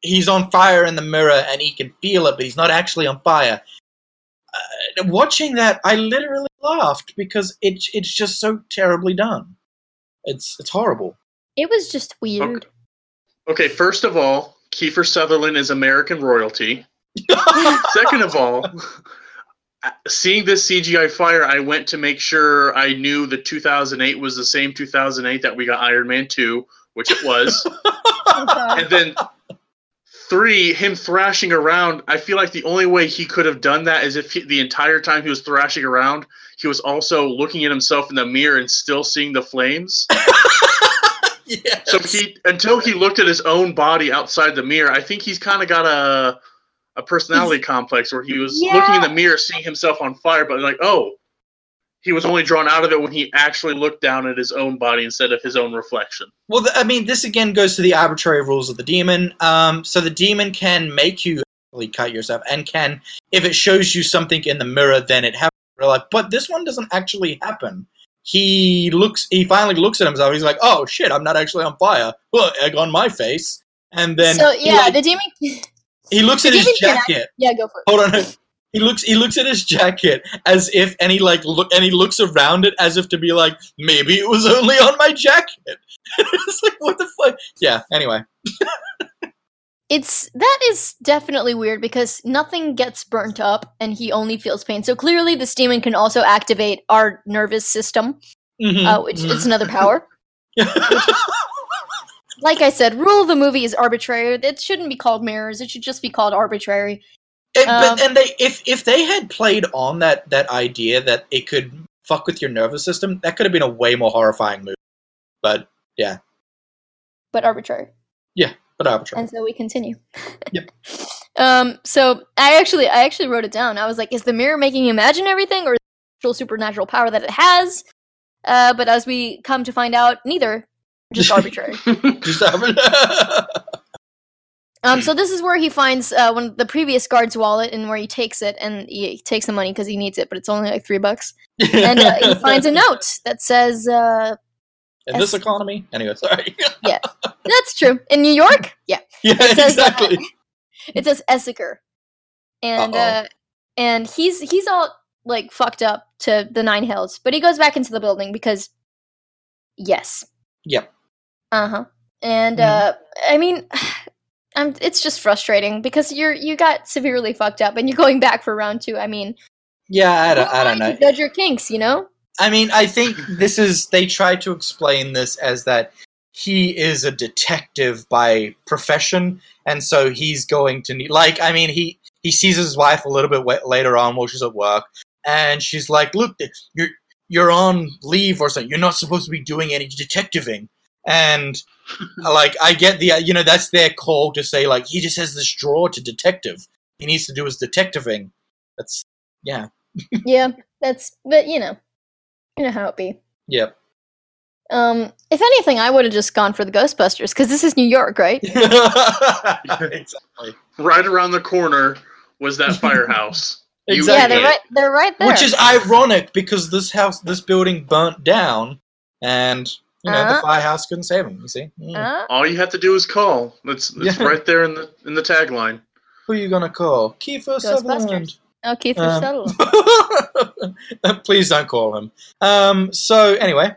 he's on fire in the mirror and he can feel it but he's not actually on fire watching that i literally laughed because it, it's just so terribly done it's it's horrible It was just weird. Okay, first of all, Kiefer Sutherland is American royalty. Second of all, seeing this CGI fire, I went to make sure I knew the 2008 was the same 2008 that we got Iron Man 2, which it was. And then three, him thrashing around, I feel like the only way he could have done that is if he, the entire time he was thrashing around, he was also looking at himself in the mirror and still seeing the flames. yes. So he until he looked at his own body outside the mirror, I think he's kind of got a a personality complex where he was looking in the mirror, seeing himself on fire, but like, oh, he was only drawn out of it when he actually looked down at his own body instead of his own reflection. Well, I mean, this again goes to the arbitrary rules of the demon. Um, so the demon can make you actually cut yourself, and can, if it shows you something in the mirror, then it happens. We're like, but this one doesn't actually happen. He looks. He finally looks at himself. He's like, "Oh shit, I'm not actually on fire. Well, egg on my face." And then so yeah, like, the demon. he looks the at his demon can act- jacket. Yeah, go for it. Hold on. He looks. He looks at his jacket as if, and he like look, and he looks around it as if to be like, maybe it was only on my jacket. it's like, what the fuck? Yeah. Anyway. It's that is definitely weird because nothing gets burnt up and he only feels pain. So clearly, this demon can also activate our nervous system, Mhm. uh, which Mhm. it's another power. Like I said, rule of the movie is arbitrary. It shouldn't be called mirrors. It should just be called arbitrary. And, Um, but and they if if they had played on that that idea that it could fuck with your nervous system, that could have been a way more horrifying movie. But yeah. but arbitrary. Yeah, but arbitrary. And so we continue. Yep. Um. So I actually, I actually wrote it down. I was like, is the mirror making you imagine everything, or is it actual supernatural power that it has? Uh. But as we come to find out, neither. Just arbitrary. Just arbitrary. Um. So this is where he finds uh, one of the previous guard's wallet, and where he takes it, and he takes the money because he needs it, but it's only like three bucks. And uh, he finds a note that says, uh, in this economy. Anyway, sorry. Yeah, "that's true in New York." Yeah. yeah, It says, uh, exactly. it says Esseker, and Uh-oh. uh, and he's he's all like fucked up to the nine hells, but he goes back into the building because yes, Yep. uh huh, and Mhm. uh, I mean, I'm it's just frustrating because you're you got severely fucked up and you're going back for round two. I mean, Yeah, I don't, I don't know. Judge your kinks, you know. I mean, I think this is they try to explain this as that he is a detective by profession, and so he's going to need like I mean he he sees his wife a little bit later on while she's at work, and she's like, "Look, you're you're on leave or something. You're not supposed to be doing any detectiving." And like I get the you know that's their call to say like he just has this draw to detective. He needs to do his detectiving. That's yeah. yeah, that's but you know, you know how it be. Yep. Um, if anything, I would have just gone for the Ghostbusters because this is New York, right? exactly. right around the corner was that firehouse. Exactly. Yeah, they're right. They're right there. Which is ironic because this house, this building burnt down, and you know the fly house couldn't save him. You see, Mm. Uh, All you have to do is call. It's, it's Yeah. right there in the in the tagline. who are you gonna call? Kiefer Sutherland. oh, Keith Um, Sutherland. Please don't call him. Um. So anyway,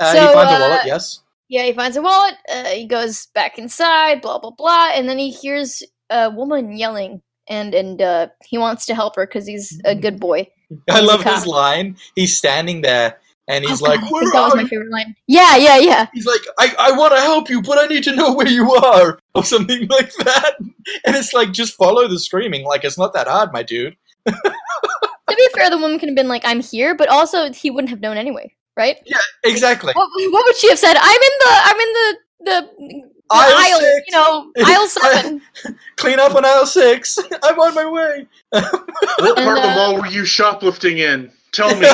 uh, he So, finds a uh, wallet. Yes. Yeah, he finds a wallet. Uh, he goes back inside. Blah blah blah, and then he hears a woman yelling, and and uh, he wants to help her because he's a good boy. I love his line. He's standing there and he's Oh, like, God, I "Where think that was are my favorite line. Yeah, yeah, yeah. He's like, I, I want to help you, but I need to know where you are, or something like that. And it's like, just follow the screaming. Like, it's not that hard, my dude. To be fair, the woman could have been like, "I'm here," but also he wouldn't have known anyway, right? Yeah, exactly. What, what would she have said? I'm in the, I'm in the the, the Aisle aisle, six. you know, aisle seven. Clean up on aisle six. I'm on my way. What And, part of the uh, mall were you shoplifting in? Tell me.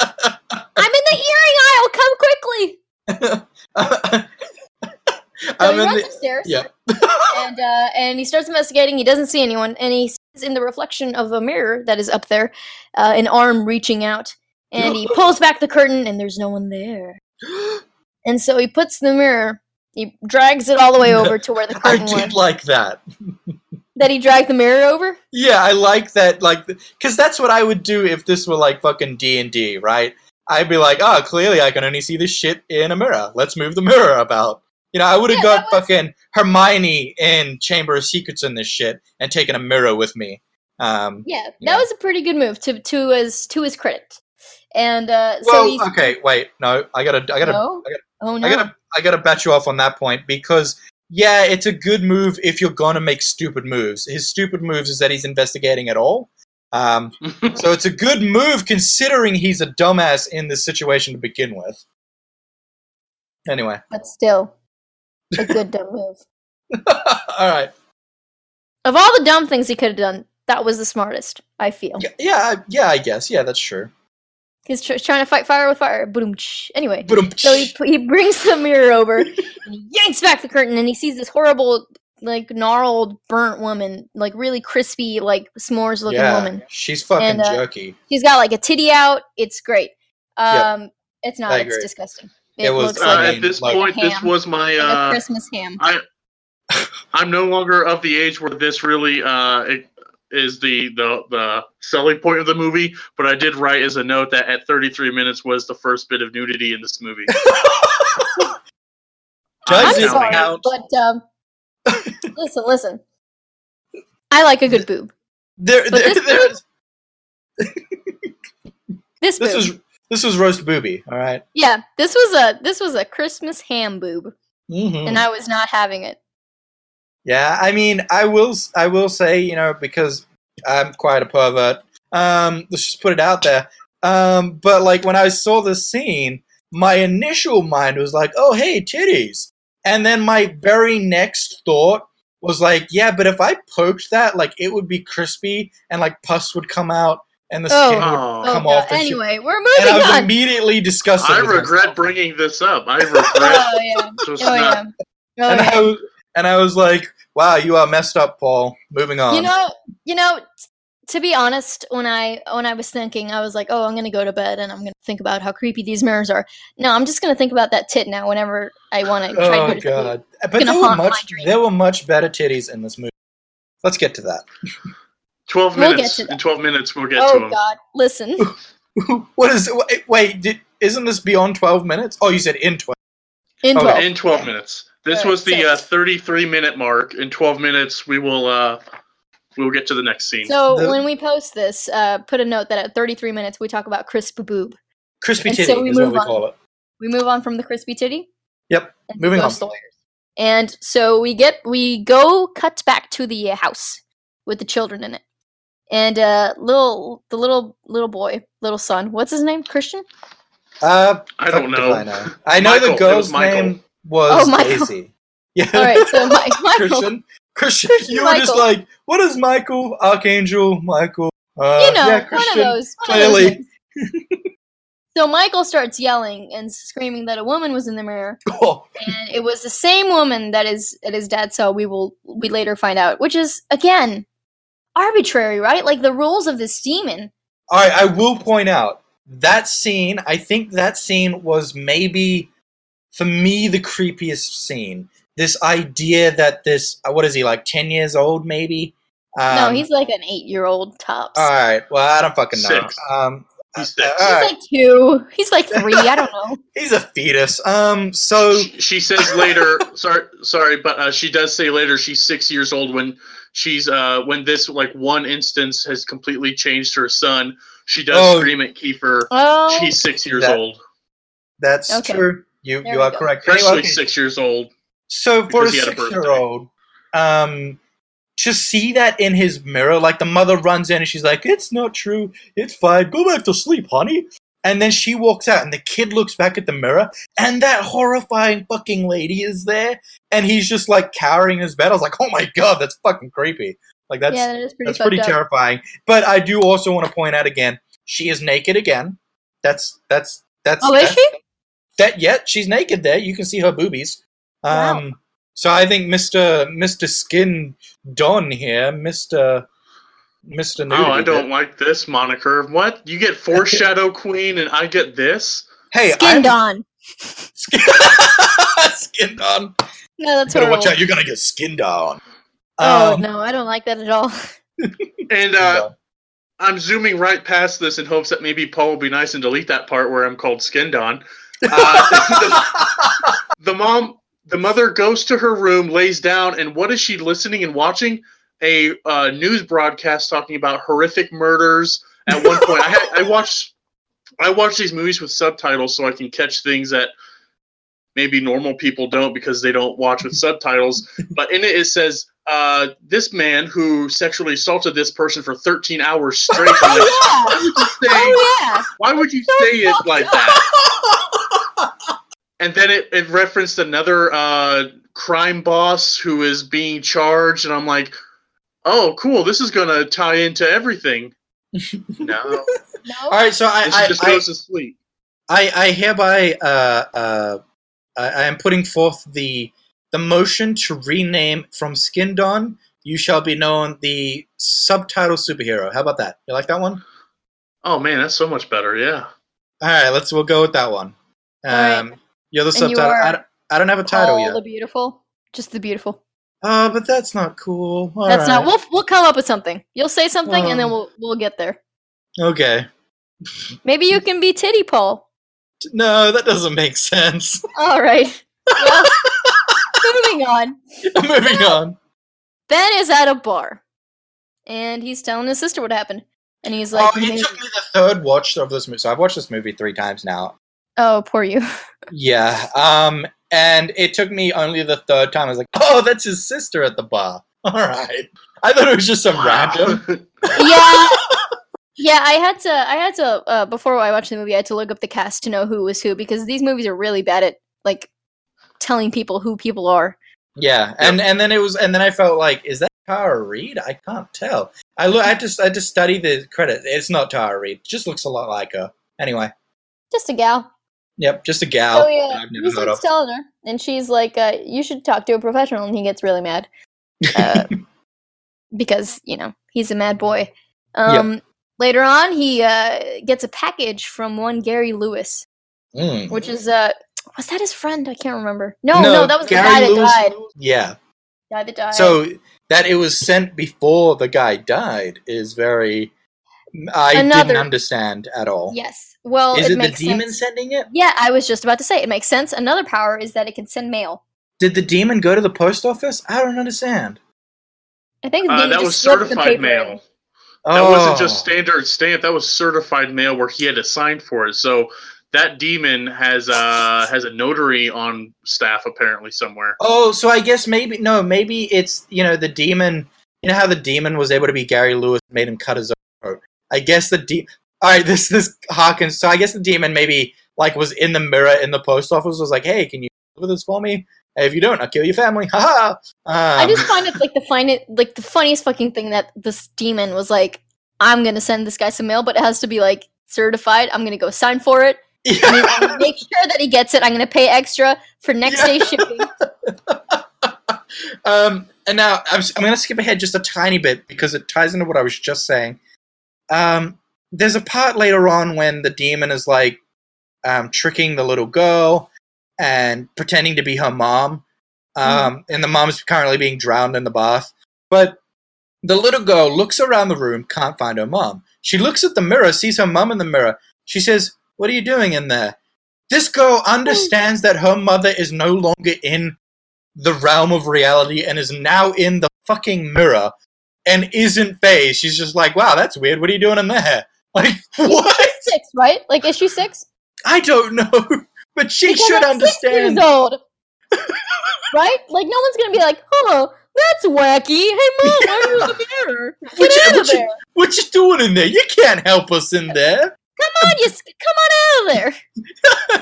I'm in the earring aisle. Come quickly. So I'm he in runs the. upstairs. Yeah. and uh, and he starts investigating. He doesn't see anyone, and he sees in the reflection of a mirror that is up there, uh, an arm reaching out, and he pulls back the curtain, and there's no one there. And so he puts the mirror, he drags it all the way over to where the I curtain did was. like that. That he dragged the mirror over. Yeah, I like that. Like, because that's what I would do if this were like fucking D and D, right? I'd be like, oh, clearly I can only see this shit in a mirror. Let's move the mirror about. You know, I would have Yeah, got was- fucking Hermione in Chamber of Secrets in this shit and taken a mirror with me. Um, Yeah, that Yeah. was a pretty good move to to his to his credit. And uh, so well, he's okay, wait, no, I gotta, I gotta, no, I gotta- oh no, I gotta, I gotta bat you off on that point because yeah, it's a good move if you're gonna make stupid moves. His stupid moves is that he's investigating at all. Um, so it's a good move considering he's a dumbass in this situation to begin with. Anyway, But still, a good dumb move. all right. Of all the dumb things he could have done, that was the smartest. I feel. Yeah, yeah, yeah. I guess. Yeah, that's true. He's tr- trying to fight fire with fire. Boom. Anyway, But so he he brings the mirror over and he yanks back the curtain and he sees this horrible, like gnarled, burnt woman, like really crispy, like s'mores looking yeah, woman. she's fucking And, uh, jerky. She's got like a titty out. It's great. Yep. Um, it's not. I It's agree. disgusting. It It, was- looks Uh, like, I a, mean, at this like- point, this was my. like Uh, Christmas ham. I I'm no longer of the age where this really uh, it is the, the the selling point of the movie, but I did write as a note that at 33 minutes was the first bit of nudity in this movie. Does I'm sorry, count? but um, listen, listen. I like a good boob. There, But there, this there's- This boob. this was this was roast booby. All right. yeah, this was a this was a Christmas ham boob, Mhm. and I was not having it. Yeah, I mean, I will, I will say, you know, because I'm quite a pervert. Um, let's just put it out there. Um, but like when I saw this scene, my initial mind was like, "Oh, hey, titties," and then my very next thought was like, "Yeah, but if I poked that, like, it would be crispy and like pus would come out and the Oh. skin would." Oh, Come oh, off God. the shit. Anyway, we're moving And I was on. immediately disgusted. I regret myself. bringing this up. I regret oh yeah. just Oh not. yeah. Oh and yeah. I was, and I was like, "Wow, you are messed up, Paul." Moving on. You know, you know. t- To be honest, when I when I was thinking, I was like, "Oh, I'm gonna go to bed and I'm gonna think about how creepy these mirrors are." No, I'm just gonna think about that tit now whenever I want oh, to try to Oh go to sleep. god! But gonna there were much there were much better titties in this movie. Let's get to that. 12 We'll get minutes. to that. In 12 minutes, we'll get to them. Oh. God! Listen, what is wait, wait did, isn't this beyond 12 minutes? Oh, you said in 12. in Okay. 12. In 12 minutes. This Alright, was the so- uh, 33 minute mark. In 12 minutes, we will uh, we will get to the next scene. So The- when we post this, uh, put a note that at 33 minutes we talk about crisp boob. Crispy And titty so we is what move we on. call it. We move on from the crispy titty. Yep, and moving ghost on. Lawyers. And so we get we go cut back to the uh, house with the children in it, and uh, little the little little boy, little son. What's his name? Christian. Uh, I don't if know. I know. I know Michael, the it girl's Michael. name was Oh. Daisy. Yeah. All right, so Mi- Michael. Christian. Christian. Christian you were just like, what is Michael? Archangel Michael. Uh, you know, yeah, one of those. One of those clearly. so Michael starts yelling and screaming that a woman was in the mirror, Oh, and it was the same woman that is that his dad saw. We will we later find out, which is again arbitrary, right? Like the rules of this demon. All right, I will point out that scene. I think that scene was maybe, for me, the creepiest scene. This idea that this, uh, what is he like, ten years old, maybe? Um, no, he's like an eight-year-old tops. All right, well, I don't fucking know. Six. Um, He's uh, six. He's right, like two. He's like three. I don't know. he's a fetus. Um, so she, she says later sorry sorry but uh, she does say later she's six years old when she's uh when this like one instance has completely changed her son she does Oh. scream at kiefer Oh, she's six years That- old that's Okay. true. You There you are go. correct. freshly Anyway, okay, six years old So for a because he had a birthday. six-year-old, um, to see that in his mirror, like the mother runs in and she's like, "It's not true. It's fine. Go back to sleep, honey." And then she walks out, and the kid looks back at the mirror, and that horrifying fucking lady is there, and he's just like cowering in his bed. I was like, "Oh my god, that's fucking creepy." Like that's yeah, that is pretty that's pretty up. terrifying. But I do also want to point out again, she is naked again. That's that's that's. Oh, is she? That yet she's naked there. You can see her boobies. Wow. Um, so I think Mister Mister Skin Don here, Mister Mister. oh i don't like this moniker what you get foreshadow queen and i get this Hey, Skinned I'm. Skin, skin Don. No, that's Better horrible. watch out. You're gonna get skinned on. Oh Um, no, I don't like that at all. and uh i'm zooming right past this in hopes that maybe paul will be nice and delete that part where i'm called skinned on uh, the mom the mother goes to her room lays down and what is she listening and watching? A uh, news broadcast talking about horrific murders. At one point i had i watched i watch these movies with subtitles so i can catch things that maybe normal people don't because they don't watch with subtitles. But in it, it says uh, this man who sexually assaulted this person for 13 hours straight. Like, Oh why would you say, yeah! Oh yeah! why would you say it like that? And then it, it referenced another uh, crime boss who is being charged, and I'm like, oh, cool, this is gonna tie into everything. No, No. All right, so I this I, just I, goes to sleep. I, I hereby uh, uh, I, I am putting forth the the motion to rename from Skin Dawn. You shall be known the subtitle superhero. How about that? You like that one? Oh man, that's so much better. Yeah. All right, let's we'll go with that one. All right. Um, You're the And you subtitle. I, don't, I don't have a title All yet. the beautiful, just the beautiful. Oh, but that's not cool. All That's not. We'll we'll come up with something. You'll say something, and then Um. we'll we'll get there. Okay. Maybe you can be Titty Paul. No, that doesn't make sense. All right. Well, moving on. Moving on. Ben is at a bar, and he's telling his sister what happened, and he's like, oh, it took me the third watch of this movie. So I've watched this movie three times now. "Oh, poor you." Yeah. Um, and it took me only the third time. I was like, oh, that's his sister at the bar. All right. I thought it was just some random. yeah, yeah. I had to. I had to. Uh, before I watched the movie, I had to look up the cast to know who was who because these movies are really bad at like telling people who people are. Yeah, and and then it was, and then I felt like, is that Tara Reid? I can't tell. I look. I just I just study the credit. It's not Tara Reid. It just looks a lot like her. Anyway. Just a gal. Yep, just a gal. Oh yeah, that I've never he heard starts of. telling her, and she's like, uh, "You should talk to a professional," and he gets really mad uh, because you know he's a mad boy. Um, Later on, he uh, gets a package from one Gary Lewis, Mm. which is uh, was that his friend? I can't remember. No, no, that was the guy that Lewis- died. Yeah. Guy that died. So that it was sent before the guy died is very. I Another- didn't understand at all. yes, well, is it, it, the makes demon sense. sending it? Yeah, I was just about to say it makes sense. Another power is that it can send mail. Did the demon go to the post office? I don't understand. I think the Uh, demon that just was slipped the certified paper mail. That wasn't just Oh. standard stamp. That was certified mail where he had to sign for it. So that demon has uh has a notary on staff apparently somewhere. Oh, so I guess maybe no, maybe it's you know the demon. You know how the demon was able to be Gary Lewis, made him cut his own throat. I guess the de- All right, this this Hawkins. So I guess the demon maybe like was in the mirror in the post office. Was like, hey, can you deliver this for me? Hey, if you don't, I'll kill your family. Ha ha. I Um, just find it like the find it like the funniest fucking thing that this demon was like, I'm gonna send this guy some mail, but it has to be like certified. I'm gonna go sign for it. Gonna make sure that he gets it. I'm gonna pay extra for next day shipping. um, and now I'm, I'm going to skip ahead just a tiny bit because it ties into what I was just saying. Um, there's a part later on when the demon is like um, tricking the little girl and pretending to be her mom. Um, And the mom's currently being drowned in the bath. But the little girl looks around the room, can't find her mom. She looks at the mirror, sees her mom in the mirror. She says, What are you doing in there? This girl understands that her mother is no longer in the realm of reality and is now in the fucking mirror and isn't phased. She's just like, wow, that's weird. What are you doing in there? Like, what? She's six, right? Like, is she six? I don't know. But she Because should I'm six understand. Years old, right? Like, no one's gonna be like, "Oh, that's wacky." Hey, mom, why are you in the mirror? Get What you- out what of you- there! What you doing in there? You can't help us in there. Come on, you come on out of there!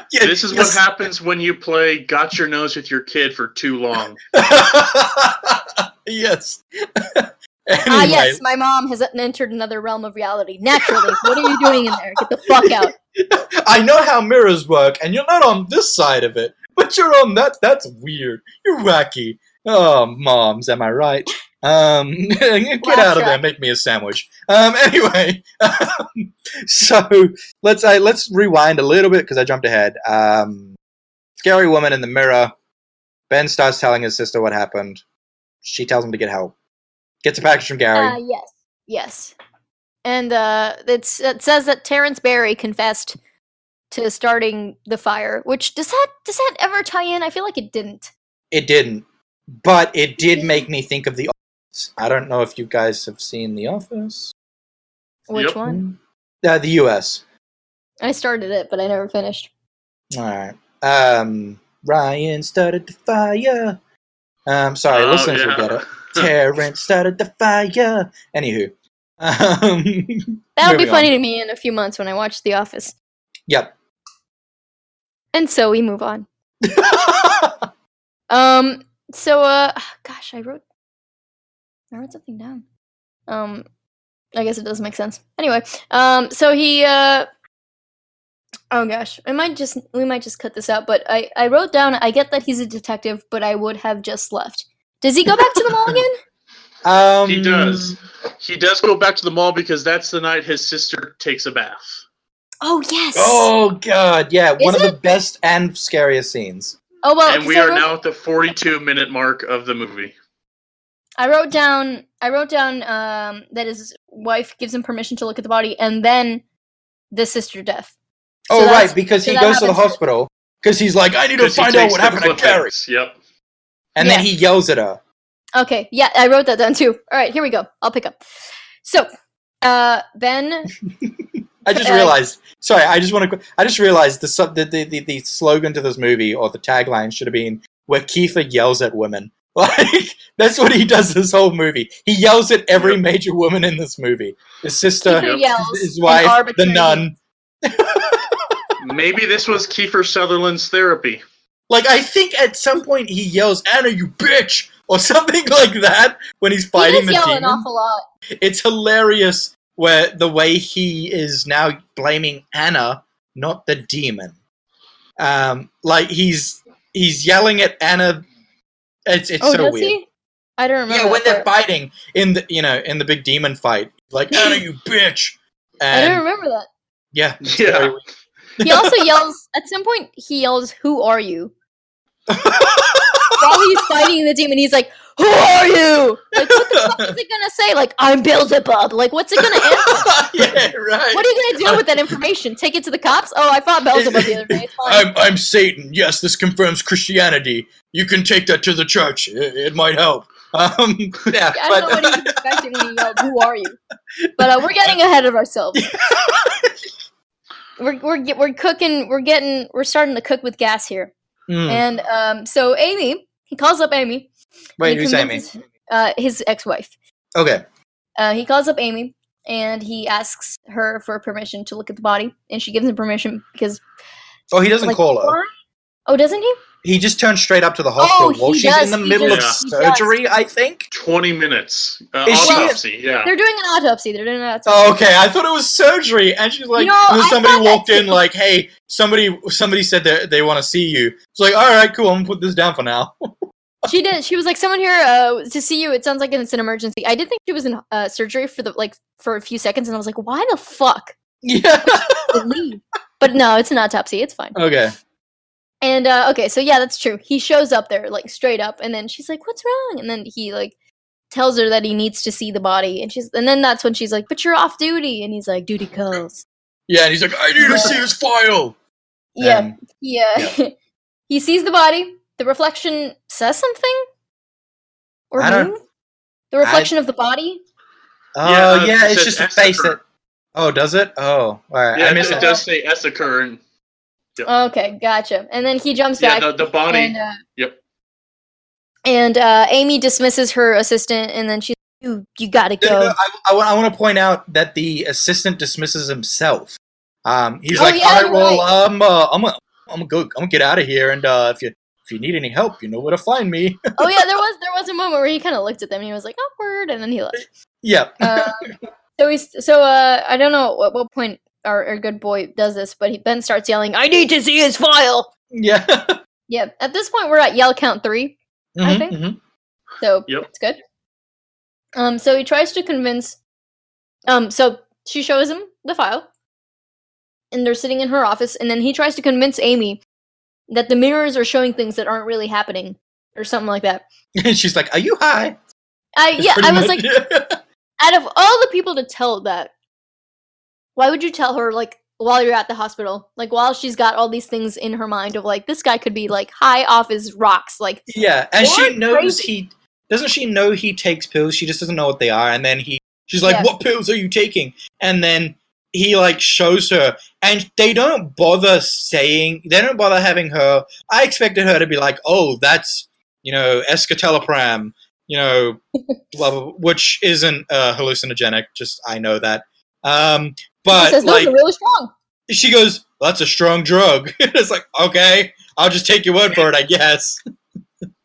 Yeah, This is yes. what happens when you play got your nose with your kid for too long. yes. Ah, anyway, yes, my mom has entered another realm of reality. Naturally, what are you doing in there? Get the fuck out! I know how mirrors work, and you're not on this side of it, but you're on that. That's weird. You're wacky. Oh, moms, am I right? Um, get out of there. Make me a sandwich. Um, anyway, um, so let's uh, let's rewind a little bit because I jumped ahead. Um, scary woman in the mirror. Ben starts telling his sister what happened. She tells him to get help. Gets a package from Gary. Uh, yes, yes, and uh, it's it says that Terrence Barry confessed to starting the fire. Which does that does that ever tie in? I feel like it didn't. It didn't, but it did make me think of the Office. I don't know if you guys have seen The Office. Which Yep. one? Uh, the U.S. I started it, but I never finished. All right. Um, Ryan started the fire. Um, sorry, Oh, listeners will yeah. get it. Terrence started the fire. Anywho, um, That would be funny to me in a few months when I watch The Office. Yep. And so we move on. Um. So, uh, gosh, I wrote, I wrote something down. Um, I guess it does make sense. Anyway, um, so he, uh, oh gosh, I might just, we might just cut this out. But I, I wrote down. I get that he's a detective, but I would have just left. Does he go back to the mall again? um, He does. He does go back to the mall because that's the night his sister takes a bath. Oh yes. Oh god, yeah, one Is of the best and scariest scenes. Oh well. and we I are wrote- now at the 42 minute mark of the movie. I wrote down I wrote down um that his wife gives him permission to look at the body and then the sister death. So oh right, because so he goes to the hospital because he's like, I need to find out what happened to Carrie. Yep. And then he yells at her. Okay, yeah, I wrote that down too. All right, here we go. I'll pick up. So, uh Ben I just Uh, realized. Sorry, I just want to. I just realized the, sub- the, the the the slogan to this movie or the tagline should have been "Where Kiefer yells at women." Like that's what he does this whole movie. He yells at every Yep. major woman in this movie. His sister, Yep. yells his wife, the nun. Maybe this was Kiefer Sutherland's therapy. Like I think at some point he yells, "Anna, you bitch!" or something like that when he's fighting does the yell demon. an awful lot. It's hilarious where the way he is now blaming Anna, not the demon. Um, like he's he's yelling at Anna. It's it's oh, so does weird. he? I don't remember. Yeah, when they're part. fighting in the you know in the big demon fight, like Anna, you bitch. I don't remember that. yeah, Yeah. He also yells at some point. He yells, "Who are you?" While he's fighting the demon, he's like, "Who are you?" Like, what the fuck is it gonna say? Like, "I'm Beelzebub." Like, what's it gonna answer? yeah, right. What are you gonna do with that information? Take it to the cops? Oh, I fought Beelzebub the other day. I'm, I'm Satan. Yes, this confirms Christianity. You can take that to the church. It, it might help. Um, yeah, I don't know what he was expecting when he yelled, "Who are you?" But uh, we're getting ahead of ourselves. we're we're we're cooking. We're getting. We're starting to cook with gas here. Mm. And um, so Amy, he calls up Amy. Wait, who's Amy? Uh, his ex-wife. Okay. Uh, he calls up Amy and he asks her for permission to look at the body, and she gives him permission because. Oh, he doesn't like, call her. Why? Oh, doesn't he? He just turns straight up to the hospital Oh, he while she's does, in the he middle just- of he does. surgery, I think. 20 minutes. Uh, Is she- autopsy, yeah. They're doing an autopsy. They're doing an autopsy. Oh, okay. I thought it was surgery, and she's like, You know, and then I somebody walked in, like, "Hey, somebody, somebody said that they want to see you." It's like, all right, cool. I'm gonna put this down for now. She did. She was like, "Someone here uh, to see you." It sounds like it's an emergency. I did think she was in uh, surgery for the like for a few seconds, and I was like, "Why the fuck yeah. But no, it's an autopsy. It's fine. okay. And uh, okay, so yeah, that's true. He shows up there like straight up, and then she's like, "What's wrong?" And then he like tells her that he needs to see the body, and she's and then that's when she's like, "But you're off duty," and he's like, "Duty calls." Yeah, and he's like, "I need to see his file." Yeah, And- yeah. he sees the body. The reflection says something, or I don't- The reflection of the body. Oh, Yeah, yeah, it it's just a face. Esther. That, oh, does it? Oh, all right. Yeah, I it, missed it it. does say Esseker, and Okay, gotcha. And then he jumps yeah, back. the, the body. and, uh, Yep. And uh, Amy dismisses her assistant, and then she's you you gotta No, no, go. no, I, I, want, I want to point out that the assistant dismisses himself. Um, he's Oh, like, yeah, "All right, well, right. um, uh, I'm gonna, I'm gonna go, I'm gonna get out of here, and uh, if you, if you need any help, you know where to find me." oh yeah, there was there was a moment where he kind of looked at them and he was like awkward, and then he left. yeah. Um, so he's so uh I don't know at what point our, our good boy does this, but he, Ben starts yelling, "I need to see his file." Yeah. Yeah, at this point we're at yell count three, I Mhm, think. mhm. so Yep. it's good. Um, so he tries to convince. Um, so she shows him the file, and they're sitting in her office, and then he tries to convince Amy that the mirrors are showing things that aren't really happening, or something like that. And she's like, "Are you high?" I yeah, Pretty I was much. like, out of all the people to tell that, why would you tell her like while you're at the hospital, like while she's got all these things in her mind of like this guy could be like high off his rocks, like yeah, and she knows crazy. he doesn't. She know he takes pills. She just doesn't know what they are. And then he, she's like, Yeah. "What pills are you taking?" And then he like shows her, and they don't bother saying, they don't bother having her. I expected her to be like, "Oh, that's you know escitalopram," you know, blah, blah, blah, which isn't uh, hallucinogenic. Just I know that. Um, but says like, those are really strong. she goes, "That's a strong drug." it's like, okay, I'll just take your word for it, I guess.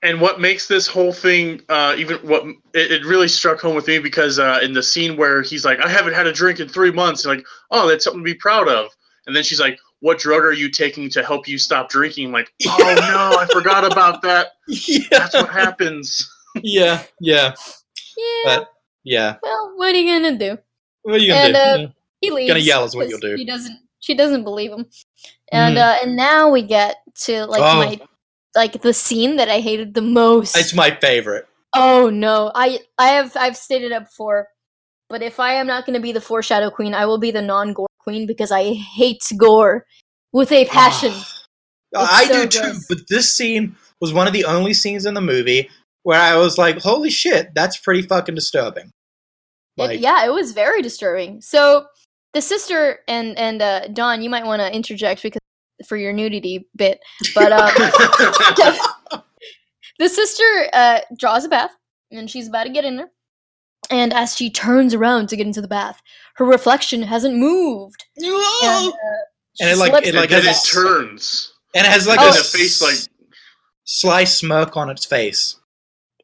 And what makes this whole thing uh, even what it, it really struck home with me because uh, in the scene where he's like, "I haven't had a drink in three months," and like, "Oh, that's something to be proud of." And then she's like, "What drug are you taking to help you stop drinking?" I'm like, "Oh no, I forgot about that. yeah, That's what happens." yeah, yeah, Yeah. but yeah. well, what are you gonna do? What are you gonna And, do? uh, Yeah. He leaves. Gonna yell is what you'll do. He doesn't. She doesn't believe him. And Mhm. uh, and now we get to like Oh. my like the scene that I hated the most. It's my favorite. Oh no, I I have I've stated it before, but if I am not going to be the foreshadow queen, I will be the non-gore queen because I hate gore with a passion. I so do too, but this scene was one of the only scenes in the movie where I was like, "Holy shit, that's pretty fucking disturbing." It- Like, yeah, it was very disturbing. So the sister and and uh, Dawn, you might want to interject because for your nudity bit, but um, the sister uh, draws a bath and she's about to get in there. And as she turns around to get into the bath, her reflection hasn't moved. And, uh, And it, like- it, like, then has it turns. and it has like Oh. a face like sly smirk on its face.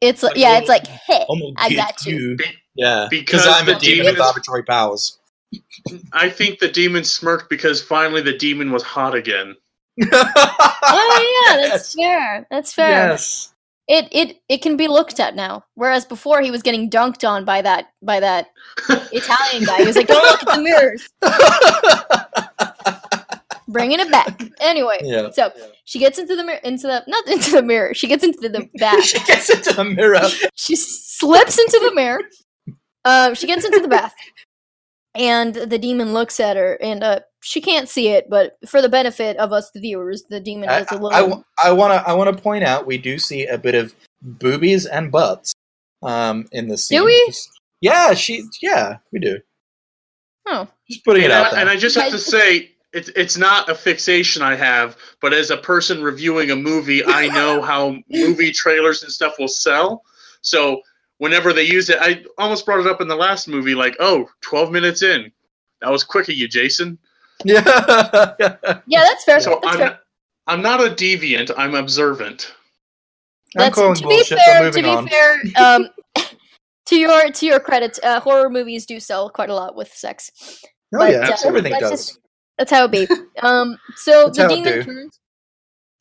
It's like Like, yeah, oh, it's like hey, I'm gonna I got you. Be- Yeah, because I'm a demon demon with is- arbitrary powers. I think the demon smirked because finally the demon was hot again. Oh yeah, that's fair. That's fair. Yes. It it it can be looked at now. Whereas before he was getting dunked on by that by that Italian guy. He was like, "Don't look at the mirrors." Bringing it back. Anyway, yeah. so she gets into the mirror, into the not into the mirror. She gets into the bath. she gets into the mirror. she slips into the mirror. Uh, she gets into the bath, and the demon looks at her, and uh, she can't see it, but for the benefit of us, the viewers, the demon I, has a little. I, wa- I want to I want to point out we do see a bit of boobies and butts um in this scene. Do we? Just- yeah, she yeah, we do. oh, Just putting it and, out I, there. and I just have to say, it's it's not a fixation I have, but as a person reviewing a movie, I know how movie trailers and stuff will sell. So whenever they use it, I almost brought it up in the last movie, like, oh, 12 minutes in. That was quick of you, Jason. yeah. yeah, that's fair. So that's I'm fair. not, I'm not a deviant, I'm observant. I'm That's calling to be fair. but To be on. fair, um, to your to your credit, uh, horror movies do sell quite a lot with sex. Oh but, yeah, uh, everything let's does. just- That's how it be. Um, so That's the demon turns,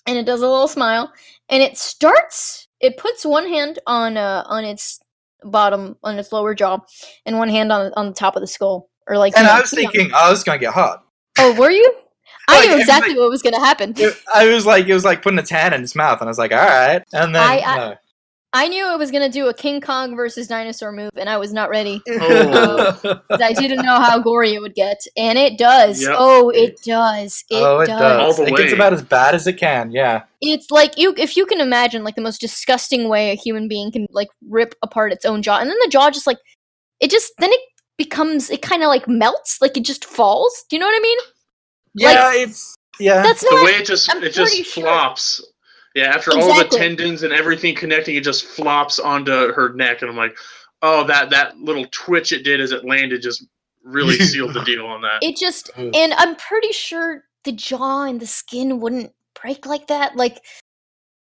and it does a little smile, and it starts. It puts one hand on uh on its bottom on its lower jaw, and one hand on on the top of the skull, or like. And you I know, was you know. thinking, oh, this is gonna get hot. Oh, were you? I Like, knew was exactly like- what was gonna happen. It- I was like, it was like putting its hand in its mouth, and I was like, all right. And then, I- I- no. I knew it was gonna do a King Kong versus dinosaur move, and I was not ready. Oh. 'cause I didn't know how gory it would get, and it does. Yep. Oh, it does. It, oh, it does. does. All the it gets about as bad as it can. Yeah. It's like you, if you can imagine, like the most disgusting way a human being can like rip apart its own jaw, and then the jaw just like it just then it becomes it kind of like melts, like it just falls. Do you know what I mean? Yeah, it's yeah. That's the not. way it just I'm it just flops. sure. Flops. Yeah, after all the tendons and everything connecting, it just flops onto her neck, and I'm like, oh, that that little twitch it did as it landed just really sealed the deal on that. it just, oh. and I'm pretty sure the jaw and the skin wouldn't break like that. Like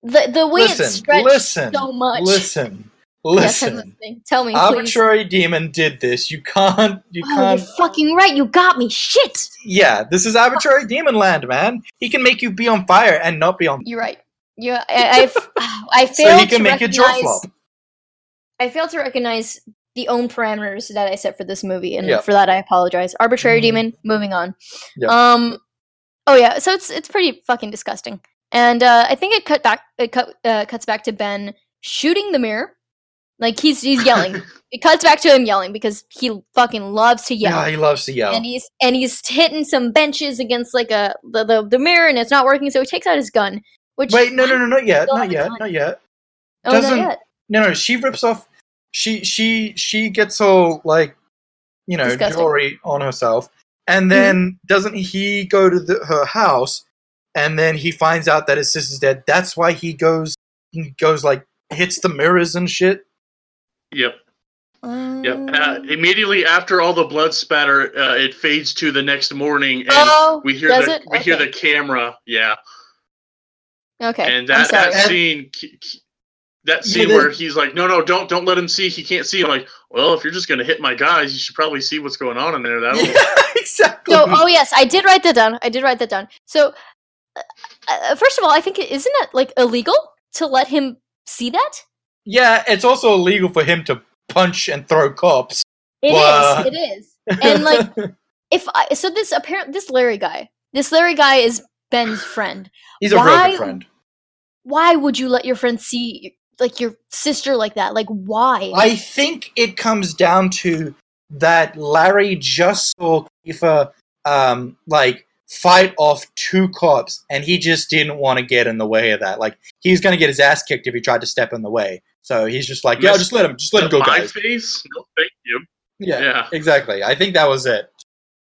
the the way listen, it's stretched listen, so much. listen, Yes, listen. listening. Tell me, please. Arbitrary demon did this. You can't. You Oh, you're fucking right. You got me. Shit. Yeah, this is arbitrary demon land, man. He can make you be on fire and not be on. You're right. You, I, I've, I So he can to make your jaw flop. I failed to recognize the own parameters that I set for this movie, and Yeah. for that I apologize. Arbitrary Mhm. demon. Moving on. Yeah. Um. Oh yeah. So it's it's pretty fucking disgusting, and uh, I think it cut back. It cut uh, cuts back to Ben shooting the mirror, like he's he's yelling. it cuts back to him yelling because he fucking loves to yell. Yeah, he loves to yell. and he's and he's hitting some benches against like a the, the, the mirror and it's not working so he takes out his gun which Wait, no, no, no, not yet, not yet, not yet. oh, not doesn't- yet. No, no, she rips off. She she she gets all like, you know, Disgusting. jewelry on herself, and then doesn't he go to the, her house, and then he finds out that his sister's dead. That's why he goes, he goes like hits the mirrors and shit. Yep. Yep. Um, Uh, immediately after all the blood spatter, uh, it fades to the next morning, and oh, we hear the it? we hear the camera. Yeah, okay. and I'm that sorry. that scene. k- k- That Yeah, scene the- where he's like, "No, no, don't, don't let him see. He can't see." I'm like, "Well, if you're just gonna hit my guys, you should probably see what's going on in there." That'll Yeah, exactly. So, oh yes, I did write that down. I did write that down. So, uh, uh, first of all, I think it- isn't it like illegal to let him see that? yeah, it's also illegal for him to punch and throw cops. It is. What? It is. And like, if I so this apparent this Larry guy, this Larry guy is Ben's friend. he's a real Why- good friend. Why would you let your friend see like your sister like that? Like, why? I think it comes down to that Larry just saw Kiefer um, like fight off two cops, and he just didn't want to get in the way of that. Like he's going to get his ass kicked if he tried to step in the way. So he's just like, yeah, just let him, just let him go, guys. face. No, thank you. Yeah, Yeah. exactly. I think that was it.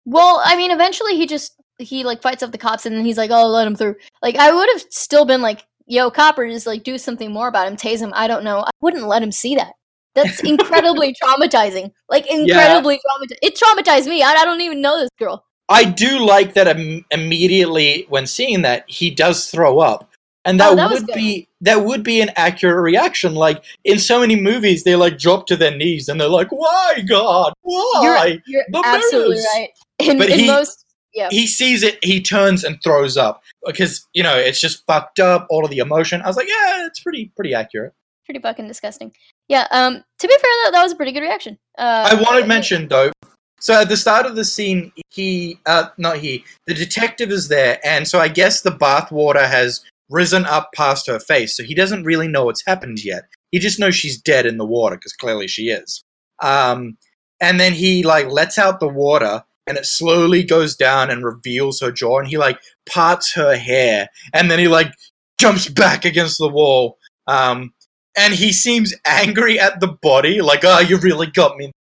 Well, I mean, eventually he just he like fights off the cops, and then he's like, "Oh, let him through." Like, I would have still been like, "Yo, coppers, like, do something more about him, tase him." I don't know. I wouldn't let him see that. That's incredibly traumatizing. Like, incredibly traumatizing. It traumatized me. I, I don't even know this girl. I do like that Im- immediately when seeing that he does throw up, and that, Oh, that would be that would be an accurate reaction. Like in so many movies, they like drop to their knees and they're like, "Why, God? Why?" You're, you're absolutely mirrors. right. In, in he- most, yeah, he sees it, he turns and throws up because you know it's just fucked up. All of the emotion. I was like, yeah, it's pretty pretty accurate. pretty fucking disgusting. Yeah. Um. To be fair, that, that was a pretty good reaction. Uh, I want to mention though. So at the start of the scene, he, uh, not he, the detective is there, and so I guess the bath water has risen up past her face, so he doesn't really know what's happened yet. He just knows she's dead in the water because clearly she is. Um, and then he like lets out the water, and it slowly goes down and reveals her jaw, and he like parts her hair, and then he like jumps back against the wall. Um, and he seems angry at the body, like, "Oh, you really got me."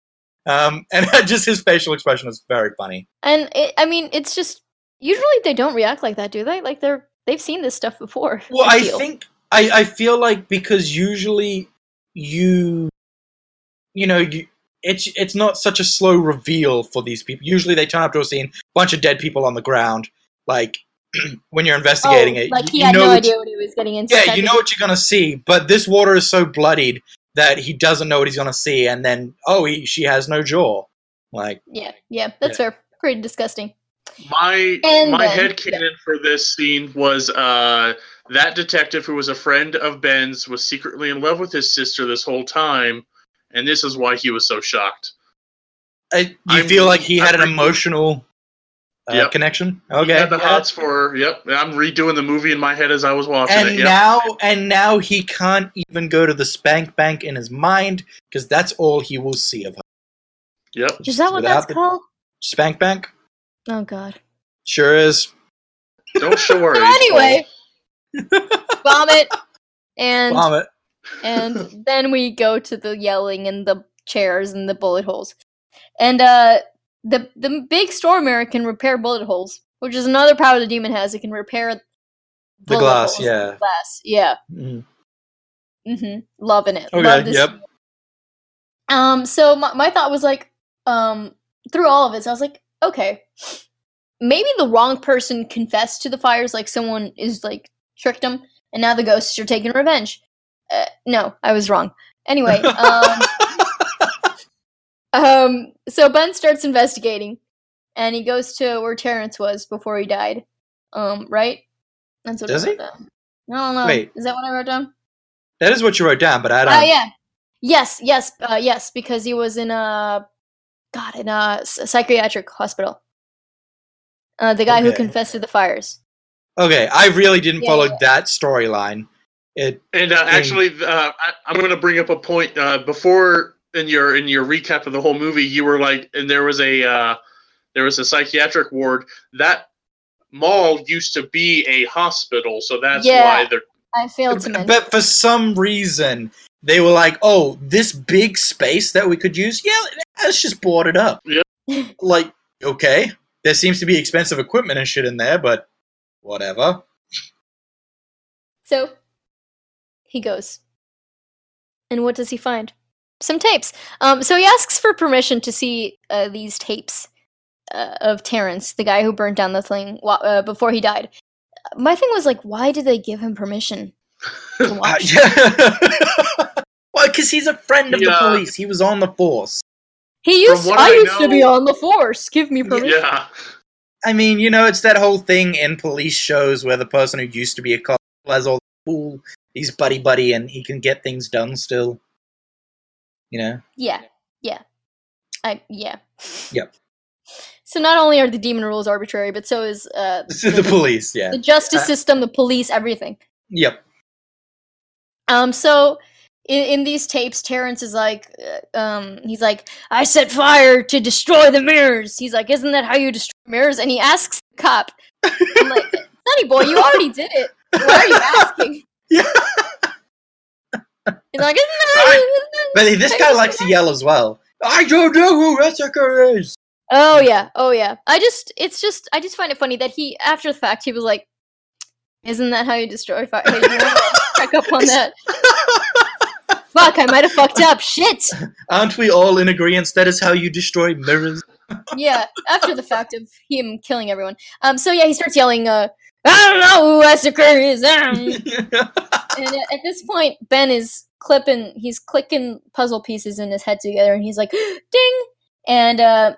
Um, and just his facial expression is very funny. And it, I mean, it's just usually they don't react like that, do they? Like they're they've seen this stuff before. Well, I feel. think I, I feel like because usually you you know you it's it's not such a slow reveal for these people. Usually they turn up to a scene, bunch of dead people on the ground. Like when you're investigating Oh, it, like you- he you had know no what idea you, what he was getting into. Yeah, you know what you're gonna see. But this water is so bloodied that he doesn't know what he's gonna see, and then oh, he, she has no jaw. Like Yeah, yeah, that's fair. Pretty disgusting. My And my then- head headcanon for this scene was uh, that detective who was a friend of Ben's was secretly in love with his sister this whole time, and this is why he was so shocked. I, you I'm- feel like he had an I'm re- emotional uh, Yep. connection. He Okay, had the yeah. hots for yep. I'm redoing the movie in my head as I was watching and it. Yep. now and now he can't even go to the spank bank in his mind because that's all he will see of her. yep. Is that what Without that's the- called? Spank bank Oh god. sure is. Don't show worry. So anyway, vomit, and Vomit. And then we go to the yelling and the chairs and the bullet holes, and uh, the the big storm mirror can repair bullet holes, which is another power the demon has. It can repair The glass, holes. yeah. glass. Yeah. Mhm. hmm Loving it. Okay, Love this yep. Um, so my, my thought was like, um, through all of it, so I was like, okay, maybe the wrong person confessed to the fires, like someone is like tricked them, and now the ghosts are taking revenge. Uh, no, I was wrong. Anyway, um, um, so Ben starts investigating, and he goes to where Terrence was before he died. Um, right? That's what Does I he? down. I don't know. Wait. is that what I wrote down? That is what you wrote down, but I don't. Oh yeah, yes, yes, uh, yes, because he was in a God in a psychiatric hospital. Uh, the guy who confessed to the fires. Okay, I really didn't Yeah, follow yeah. that storyline. It And uh, actually, uh, I, I'm going to bring up a point. Uh, before in your in your recap of the whole movie, you were like, and there was a uh, there was a psychiatric ward. That mall used to be a hospital, so that's Yeah. why they're. I failed to mention. but for some reason they were like, "Oh, this big space that we could use, yeah, let's just board it up." Yep. Like, okay, there seems to be expensive equipment and shit in there, but whatever. So he goes. And what does he find? Some tapes. Um, so he asks for permission to see uh, these tapes uh, of Terrence, the guy who burnt down the thing uh, before he died. My thing was like, why did they give him permission to watch? yeah. well, because he's a friend of the police. He was on the force. He used. I, I used to be on the force. Give me permission. Yeah. I mean, you know, it's that whole thing in police shows where the person who used to be a cop has all the cool, he's buddy buddy, and he can get things done still. You know. Yeah, yeah. I yeah. Yep. So not only are the demon rules arbitrary, but so is uh, the police, yeah. the justice Uh, system, the police, everything. Yep. Um, so in, in these tapes, Terrence is like, uh, um, he's like, I set fire to destroy the mirrors. He's like, isn't that how you destroy mirrors? And he asks the cop, I'm like, Sonny boy, you already did it. Why are you asking? Yeah. He's like, isn't that how? Isn't But this guy likes to yell as well. I don't know who Reseker is. Oh yeah, oh yeah. I just, it's just, I just find it funny that he, after the fact, he was like, "Isn't that how you destroy fire?" Hey, you check up on that. Fuck, I might have fucked up. Shit. Aren't we all in agreement that is how you destroy mirrors? Yeah, after the fact of him killing everyone. Um, so yeah, he starts yelling, uh, "I don't know who Esseker is." um." and at, at this point, Ben is clipping, he's clicking puzzle pieces in his head together, and he's like, "Ding!" And uh,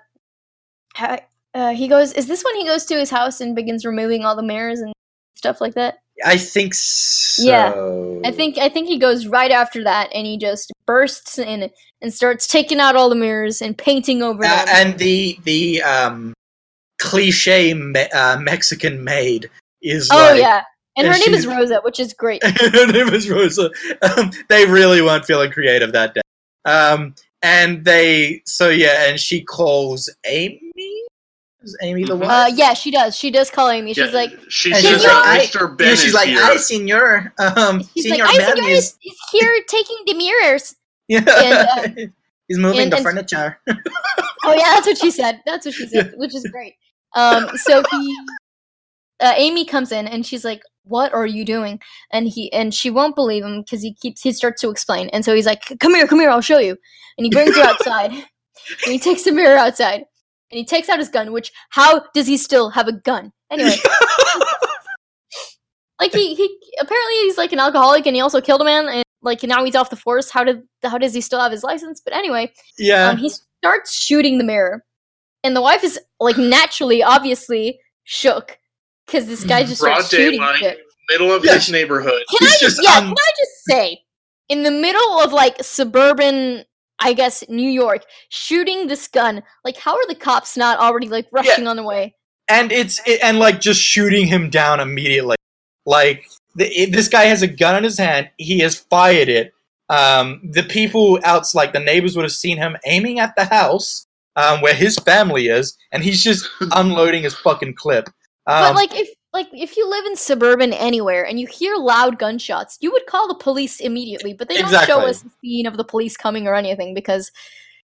uh, he goes, "Is this when he goes to his house and begins removing all the mirrors and stuff like that?" I think so. Yeah, I think I think he goes right after that, and he just bursts in and starts taking out all the mirrors and painting over Uh, them. and the the um, cliche me- uh, Mexican maid is oh like, yeah, and and her name is Rosa, which is great. her name is Rosa. Um, they really weren't feeling creative that day. Um, and they, so yeah, and she calls Amy. Is Amy the Mhm. wife? Uh, yeah, she does. She does call Amy. She's Yeah, like, she says she's that like, Mr. Ben yeah, she's is like, here. "I, senor, um, she's senor like, I Ben senor is, is, is here taking the mirrors. yeah, and, he's moving and- the and- furniture." Oh yeah, that's what she said. That's what she said, which is great. Um, so he, uh, Amy comes in and she's like, "What are you doing?" And he and she won't believe him because he keeps he starts to explain, and so he's like, "Come here, come here, I'll show you." And he brings her outside, and he takes the mirror outside, and he takes out his gun. Which how does he still have a gun? Anyway, like he he apparently he's like an alcoholic, and he also killed a man, and like now he's off the force. How did how does he still have his license? But anyway, yeah, um, he starts shooting the mirror, and the wife is like naturally, obviously shook because this guy just Broad starts shooting daylight, shit. middle of Yeah. his neighborhood. Can He's I just, just yeah? un- can I just say, in the middle of like suburban, I guess New York, shooting this gun, like how are the cops not already like rushing on the way? and it's it, and like just shooting him down immediately. Like the, it, this guy has a gun in his hand. He has fired it. Um, the people out, like the neighbors, would have seen him aiming at the house um, where his family is, and he's just unloading his fucking clip. Um, but like if like if you live in suburban anywhere and you hear loud gunshots, you would call the police immediately. But they don't show us the scene of the police coming or anything because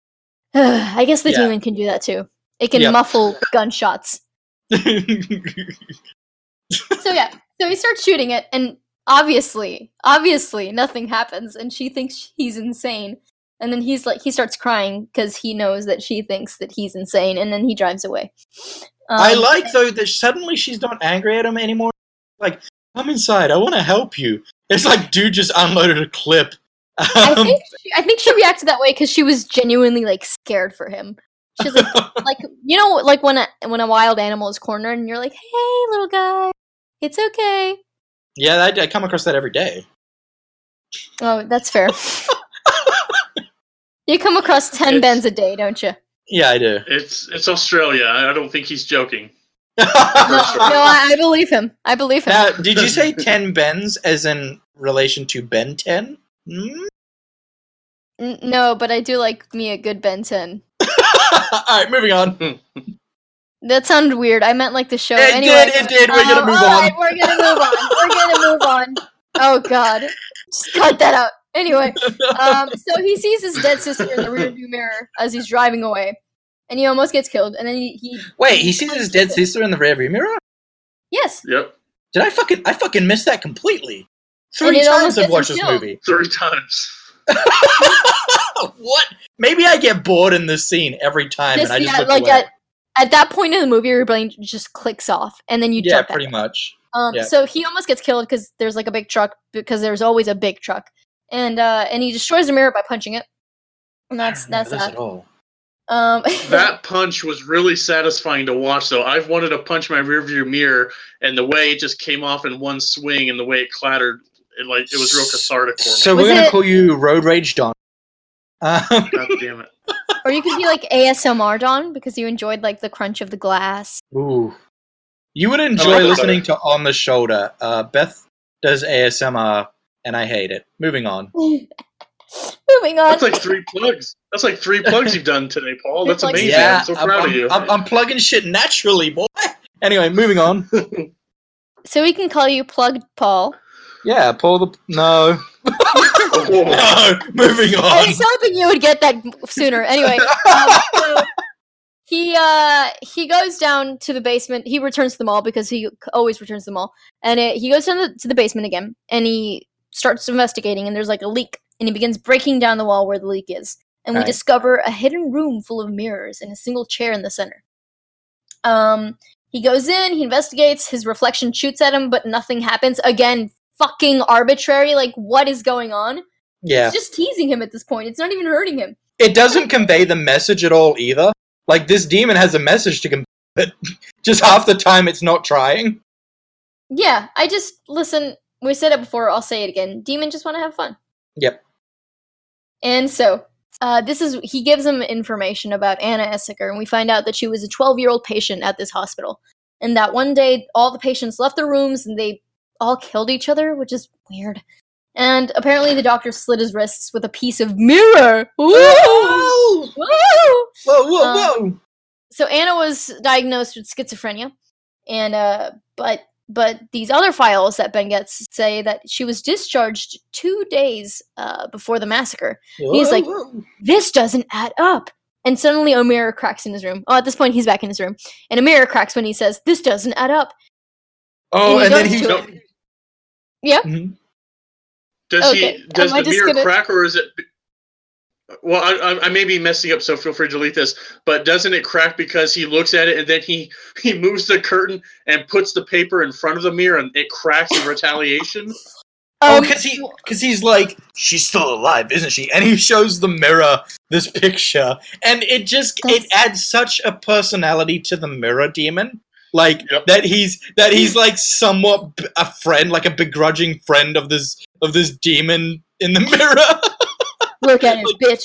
I guess the Yeah. demon can do that too. It can Yep. muffle gunshots. So yeah, so he starts shooting it, and obviously, obviously, nothing happens, and she thinks he's insane. And then he's like, he starts crying because he knows that she thinks that he's insane, and then he drives away. I Um, like though that suddenly she's not angry at him anymore. Like, come inside. I want to help you. It's like dude just unloaded a clip. I Um, think she, I think she reacted that way because she was genuinely like scared for him. She's like, like you know, like when a when a wild animal is cornered, and you're like, "Hey, little guy, it's okay." yeah, I, I come across that every day. Oh, that's fair. you come across ten It's- Bens a day, don't you? Yeah, I do. It's it's Australia. I don't think he's joking. No, no, I, I believe him. I believe him. Now, did you say 10 Bens as in relation to Ben 10? Hmm? N- no, but I do like me a good Ben 10. Alright, moving on. That sounded weird. I meant like the show. It anyway, did, it did. We're gonna um, move alright, on. we're gonna move on. We're gonna move on. Oh god, just cut that out. Anyway, um, so he sees his dead sister in the rearview mirror as he's driving away, and he almost gets killed. And then he, he Wait, he sees his dead sister in the rearview mirror. yes, Yep, Did I fucking I fucking missed that completely? Three times I've watched this killed. movie. three times. what? Maybe I get bored in this scene every time, This- and I just yeah, look like away. at at that point in the movie, your brain just clicks off, and then you yeah, jump back. pretty much. Um, Yeah. so he almost gets killed because there's like a big truck because there's always a big truck, and uh, and he destroys the mirror by punching it, and that's I that's that. Um, That punch was really satisfying to watch, though. I've wanted to punch my rearview mirror, and the way it just came off in one swing, and the way it clattered, it like it was real cathartic for me. So Was we're gonna it- call you Road Rage Don. Um, God damn it! or you could be like ASMR Don because you enjoyed like the crunch of the glass. ooh. You would enjoy like listening better. to On the Shoulder. Uh, Beth does ASMR, and I hate it. Moving on. Moving on. That's like three plugs. That's like three plugs you've done today, Paul. That's amazing. Yeah, I'm so proud I'm- of you. I'm- I'm plugging shit naturally, boy. Anyway, moving on. so we can call you Plugged Paul. Yeah, Paul the no. Oh, No, moving on. I was hoping you would get that sooner. Anyway, um, so he uh he goes down to the basement. He returns to the mall because he always returns to the mall, and it, he goes down the, to the basement again, and he starts investigating. And there's like a leak, and he begins breaking down the wall where the leak is, and we Right. discover a hidden room full of mirrors and a single chair in the center. Um, he goes in, he investigates. His reflection shoots at him, but nothing happens. Again, fucking arbitrary. Like, what is going on? Yeah, It's just teasing him at this point. It's not even hurting him. it doesn't convey the message at all either. Like this demon has a message to convey, but just half the time it's not trying. Yeah, I just listen. We said it before. I'll say it again. Demon just want to have fun. Yep. And so, uh, this is he gives him information about Anna Esseker, and we find out that she was a 12 year old patient at this hospital, and that one day all the patients left their rooms and they all killed each other, which is weird. And apparently, the doctor slit his wrists with a piece of mirror. Ooh! Whoa, Woo! whoa, whoa, Um, whoa! so Anna was diagnosed with schizophrenia, and uh, but but these other files that Ben gets say that she was discharged two days uh, before the massacre. he's like- This doesn't add up. And suddenly a mirror cracks in his room. Oh, at this point he's back in his room, and a mirror cracks when he says, "This doesn't add up." oh, and he and then goes he. to No, Yeah. Mhm. Does Okay, he? Does am the just mirror gonna- crack, or is it? Well, I, I, I may be messing up, so feel free to delete this. But doesn't it crack because he looks at it and then he he moves the curtain and puts the paper in front of the mirror and it cracks in retaliation? Oh, Um, because he, because he's like, she's still alive, isn't she? And he shows the mirror this picture, and it just it adds such a personality to the mirror demon, like Yep. that he's that he's like somewhat a friend, like a begrudging friend of this of this demon in the mirror. Look at it, bitch.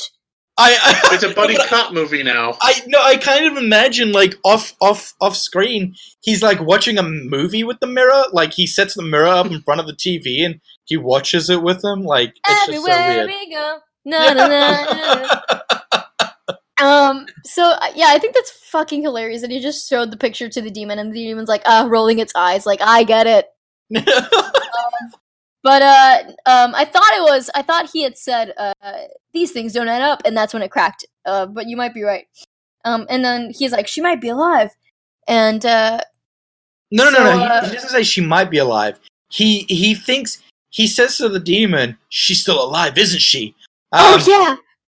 I, I It's a buddy cop movie now. I no, I kind of imagine like off off off screen, he's like watching a movie with the mirror. Like he sets the mirror up in front of the TV and he watches it with him. Like it's just so weird. we go. Na, na, na, na, na. Um. So uh, yeah, I think that's fucking hilarious that he just showed the picture to the demon, and the demon's like, ah, rolling its eyes, like I get it. But uh, um, I thought it was. I thought he had said uh, these things don't add up, and that's when it cracked. Uh, but you might be right. Um, and then he's like, she might be alive, and uh, no, no, no, no. Uh, he, he doesn't say she might be alive. He he thinks he says to the demon, "She's still alive, isn't she?" Um, oh yeah,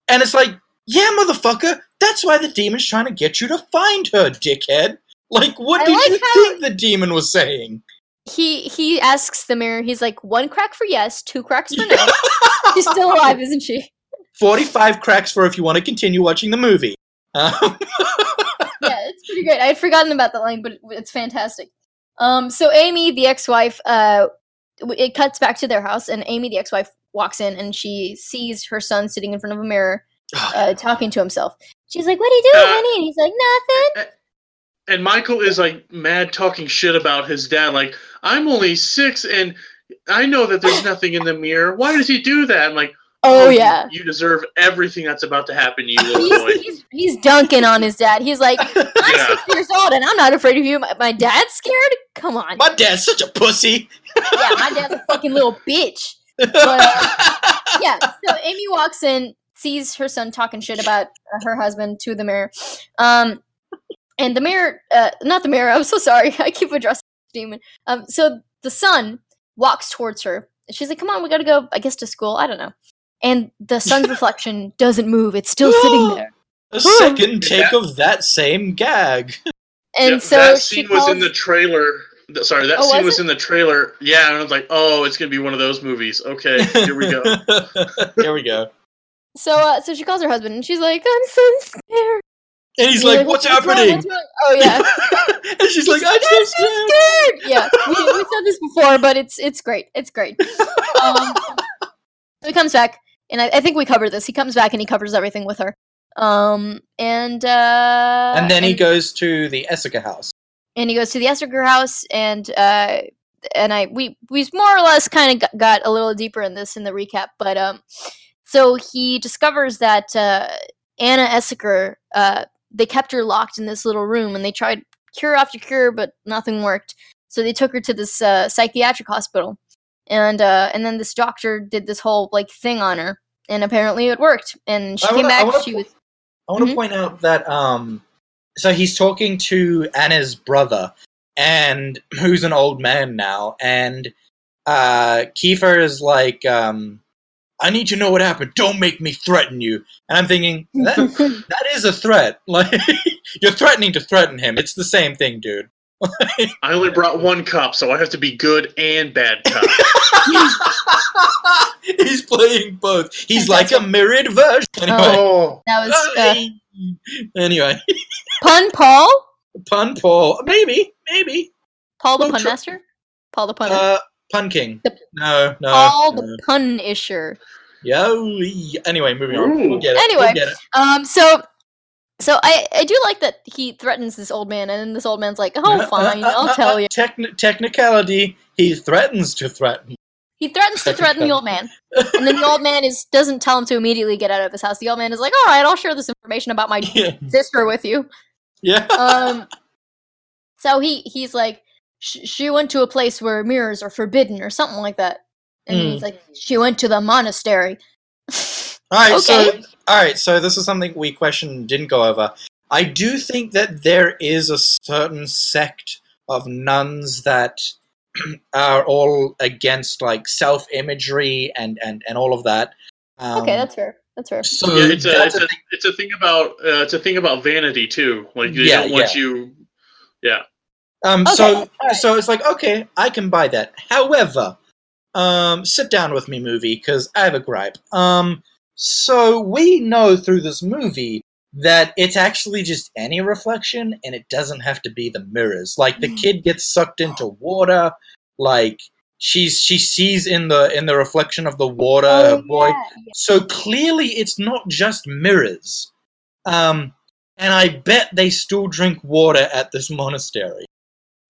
And it's like, yeah, motherfucker. That's why the demon's trying to get you to find her, dickhead. Like, what I did like you how- think the demon was saying? He he asks the mirror. He's like, one crack for yes, two cracks for no. She's still alive, isn't she? 45 cracks for if you want to continue watching the movie. Um, yeah, it's pretty great. I had forgotten about that line, but it's fantastic. Um, so Amy, the ex-wife, uh, it cuts back to their house, and Amy, the ex-wife, walks in, and she sees her son sitting in front of a mirror, uh, talking to himself. She's like, "What are you doing, Uh, honey?" And he's like, "Nothing." And Michael is like mad talking shit about his dad. Like, I'm only six and I know that there's nothing in the mirror. Why does he do that? I'm like, Oh you- yeah. You deserve everything that's about to happen to you, little boy. He's, he's, he's dunking on his dad. He's like, I'm Yeah. six years old and I'm not afraid of you. My, my dad's scared? Come on. My dad's such a pussy. yeah, my dad's a fucking little bitch. But, uh, yeah, so Amy walks in, sees her son talking shit about uh, her husband to the mirror. Um, and the mirror, uh, not the mirror. I'm so sorry. I keep addressing the demon. Um, so the son walks towards her. She's like, "Come on, we gotta go. I guess to school. I don't know." And the sun's reflection doesn't move. It's still sitting there. A second take of that same gag. And Yeah, so that she scene was in the trailer. Sorry, that Oh, scene was was in the trailer. Yeah, and I was like, oh, it's gonna be one of those movies. Okay, here we go. Here we go. So, uh, so she calls her husband, and she's like, "I'm so scared." And he's And like, he's "What's wrong? happening?" What's? Oh yeah. and she's like, "I'm so scared." scared. Yeah, we, we said this before, but it's it's great. It's great. Um, so he comes back, and I, I think we covered this. He comes back and he covers everything with her. Um, and uh, And then he goes to the Esseker house. and he goes to the Esseker house, and uh, and I we we more or less kind of got, got a little deeper in this in the recap, but um, so he discovers that uh, Anna Esseker uh, they kept her locked in this little room, and they tried cure after cure, but nothing worked. So they took her to this uh, psychiatric hospital, and uh, and then this doctor did this whole like thing on her, and apparently it worked. And she I came wanna- back. wanna She was I want to Mhm. point out that um, so he's talking to Anna's brother, and who's an old man now, and uh, Kiefer is like, um, "I need to know what happened. Don't make me threaten you." And I'm thinking that that is a threat. Like you're threatening to threaten him. It's the same thing, dude. I only brought one cup, so I have to be good and bad cup. he's playing both. He's like a mirrored version. Anyway. oh, that was uh, anyway, pun Paul. pun Paul. Maybe, maybe. Paul the Well, pun master. Paul the punner. Uh, Pun King. The- No, no. Paul no. the pun isher. Yo. Anyway, moving on. We'll get it. Anyway. We'll get it. Um, so, so I I do like that he threatens this old man, and then this old man's like, "Oh, Uh, fine, uh, uh, I'll uh, tell uh, you." techni- technicality. He threatens to threaten. He threatens to threaten the old man, and then the old man is doesn't tell him to immediately get out of his house. The old man is like, "All right, I'll share this information about my yeah. sister with you." Yeah. Um, so he he's like, sh- "She went to a place where mirrors are forbidden, or something like that," and he's like, "She went to the monastery." All right, so all right, so this is something we questioned didn't go over. I do think that there is a certain sect of nuns that are all against like self imagery and and and all of that. Um, okay, that's fair. That's fair. so yeah, it's a that's it's a, it's a thing about uh, it's a thing about vanity too. Like they Yeah, don't want yeah. you. Yeah, Um, Okay, so alright. so it's like okay, I can buy that. However, um, sit down with me, movie, because I have a gripe. Um, so we know through this movie that it's actually just any reflection, and it doesn't have to be the mirrors. Like the Mm. kid gets sucked into water, like she's she sees in the in the reflection of the water Oh, her boy. yeah, So clearly, it's not just mirrors. Um, and I bet they still drink water at this monastery.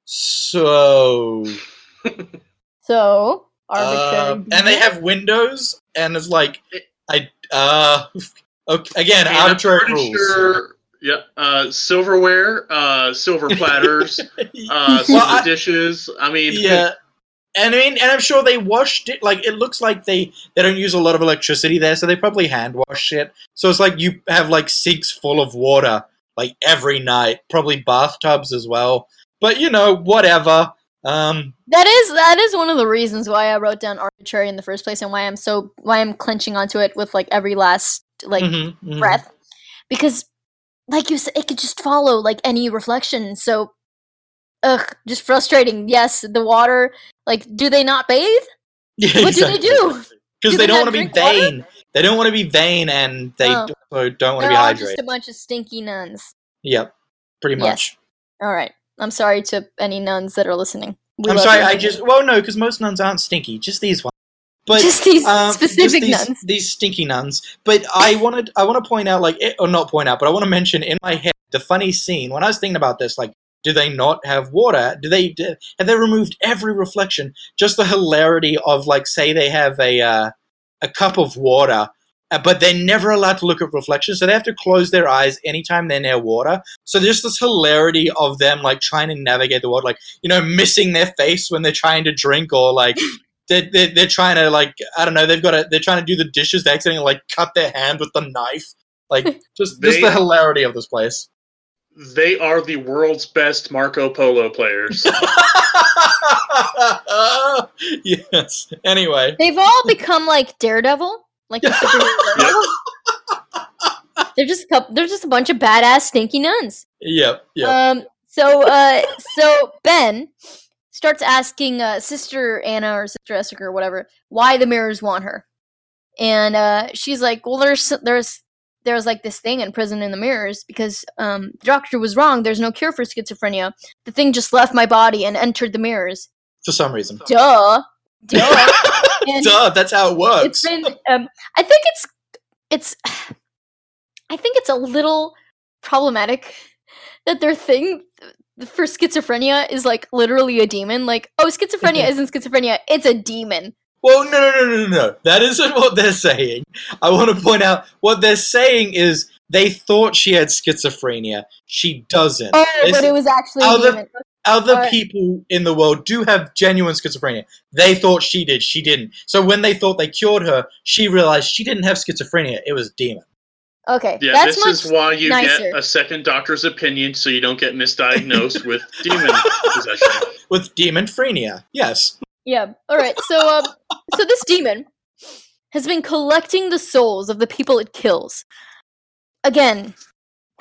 So, So arbitrary. um, and they have windows, and it's like, I, uh, okay, again, And I'm arbitrary pretty rules. Sure, yeah, uh, silverware, uh, silver platters, uh, Well, silver I- dishes. I mean, yeah. And I mean, and I'm sure they washed it. Like it looks like they they don't use a lot of electricity there, so they probably hand wash it. So it's like you have like sinks full of water like every night, probably bathtubs as well. But you know, whatever. Um, That is that is one of the reasons why I wrote down arbitrary in the first place, and why I'm so why I'm clenching onto it with like every last like mhm, mhm. breath, because like you said, it could just follow like any reflection. So, ugh, just frustrating. Yes, the water. Like, do they not bathe? Yeah, What do they do? Because Do they they don't want to be drink water? vain. They don't want to be vain, and they Oh. don't want to be hydrated. just a bunch of stinky nuns. Yep, pretty Yes. much. All right. I'm sorry to any nuns that are listening. We I'm sorry. you. I just well, no, because most nuns aren't stinky. Just these ones. But just these um, just specific these, nuns. These stinky nuns. But I wanted, I want to point out, like, it, or not point out, but I want to mention in my head the funny scene when I was thinking about this. Like, do they not have water? Do they do, have they removed every reflection? Just the hilarity of, like, say they have a uh, a cup of water. Uh, But they're never allowed to look at reflections, so they have to close their eyes anytime they're near water. So there's this hilarity of them like trying to navigate the water, like you know, missing their face when they're trying to drink, or like they're, they're, they're trying to like I don't know they've got to they're trying to do the dishes they accidentally like cut their hand with the knife like just just the hilarity of this place. They are the world's best Marco Polo players. yes. Anyway, They've all become like Daredevil, like the superhero Daredevil. They're just a couple, they're just a bunch of badass stinky nuns. yep, yep. Um. So, uh, so Ben starts asking uh, Sister Anna or Sister Jessica or whatever why the mirrors want her, and uh, she's like, "Well, there's there's there's like this thing in prison in the mirrors because um, the doctor was wrong. There's no cure for schizophrenia. The thing just left my body and entered the mirrors. For some reason. Duh, duh." And- Duh, that's how it works. it's been um i think it's it's i think it's a little problematic that their thing for schizophrenia is like literally a demon like oh schizophrenia isn't schizophrenia it's a demon Well, no, no, no, no, no. That isn't what they're saying. I want to point out what they're saying is they thought she had schizophrenia. She doesn't. oh They but it was actually a other- demon Other Alright. people in the world do have genuine schizophrenia. They thought she did. She didn't. So when they thought they cured her, she realized she didn't have schizophrenia. It was a demon. okay Yeah, that's this much is why you nicer. get a second doctor's opinion so you don't get misdiagnosed with demon possession. With demon phrenia. Yes. yeah all right so um so this demon has been collecting the souls of the people it kills again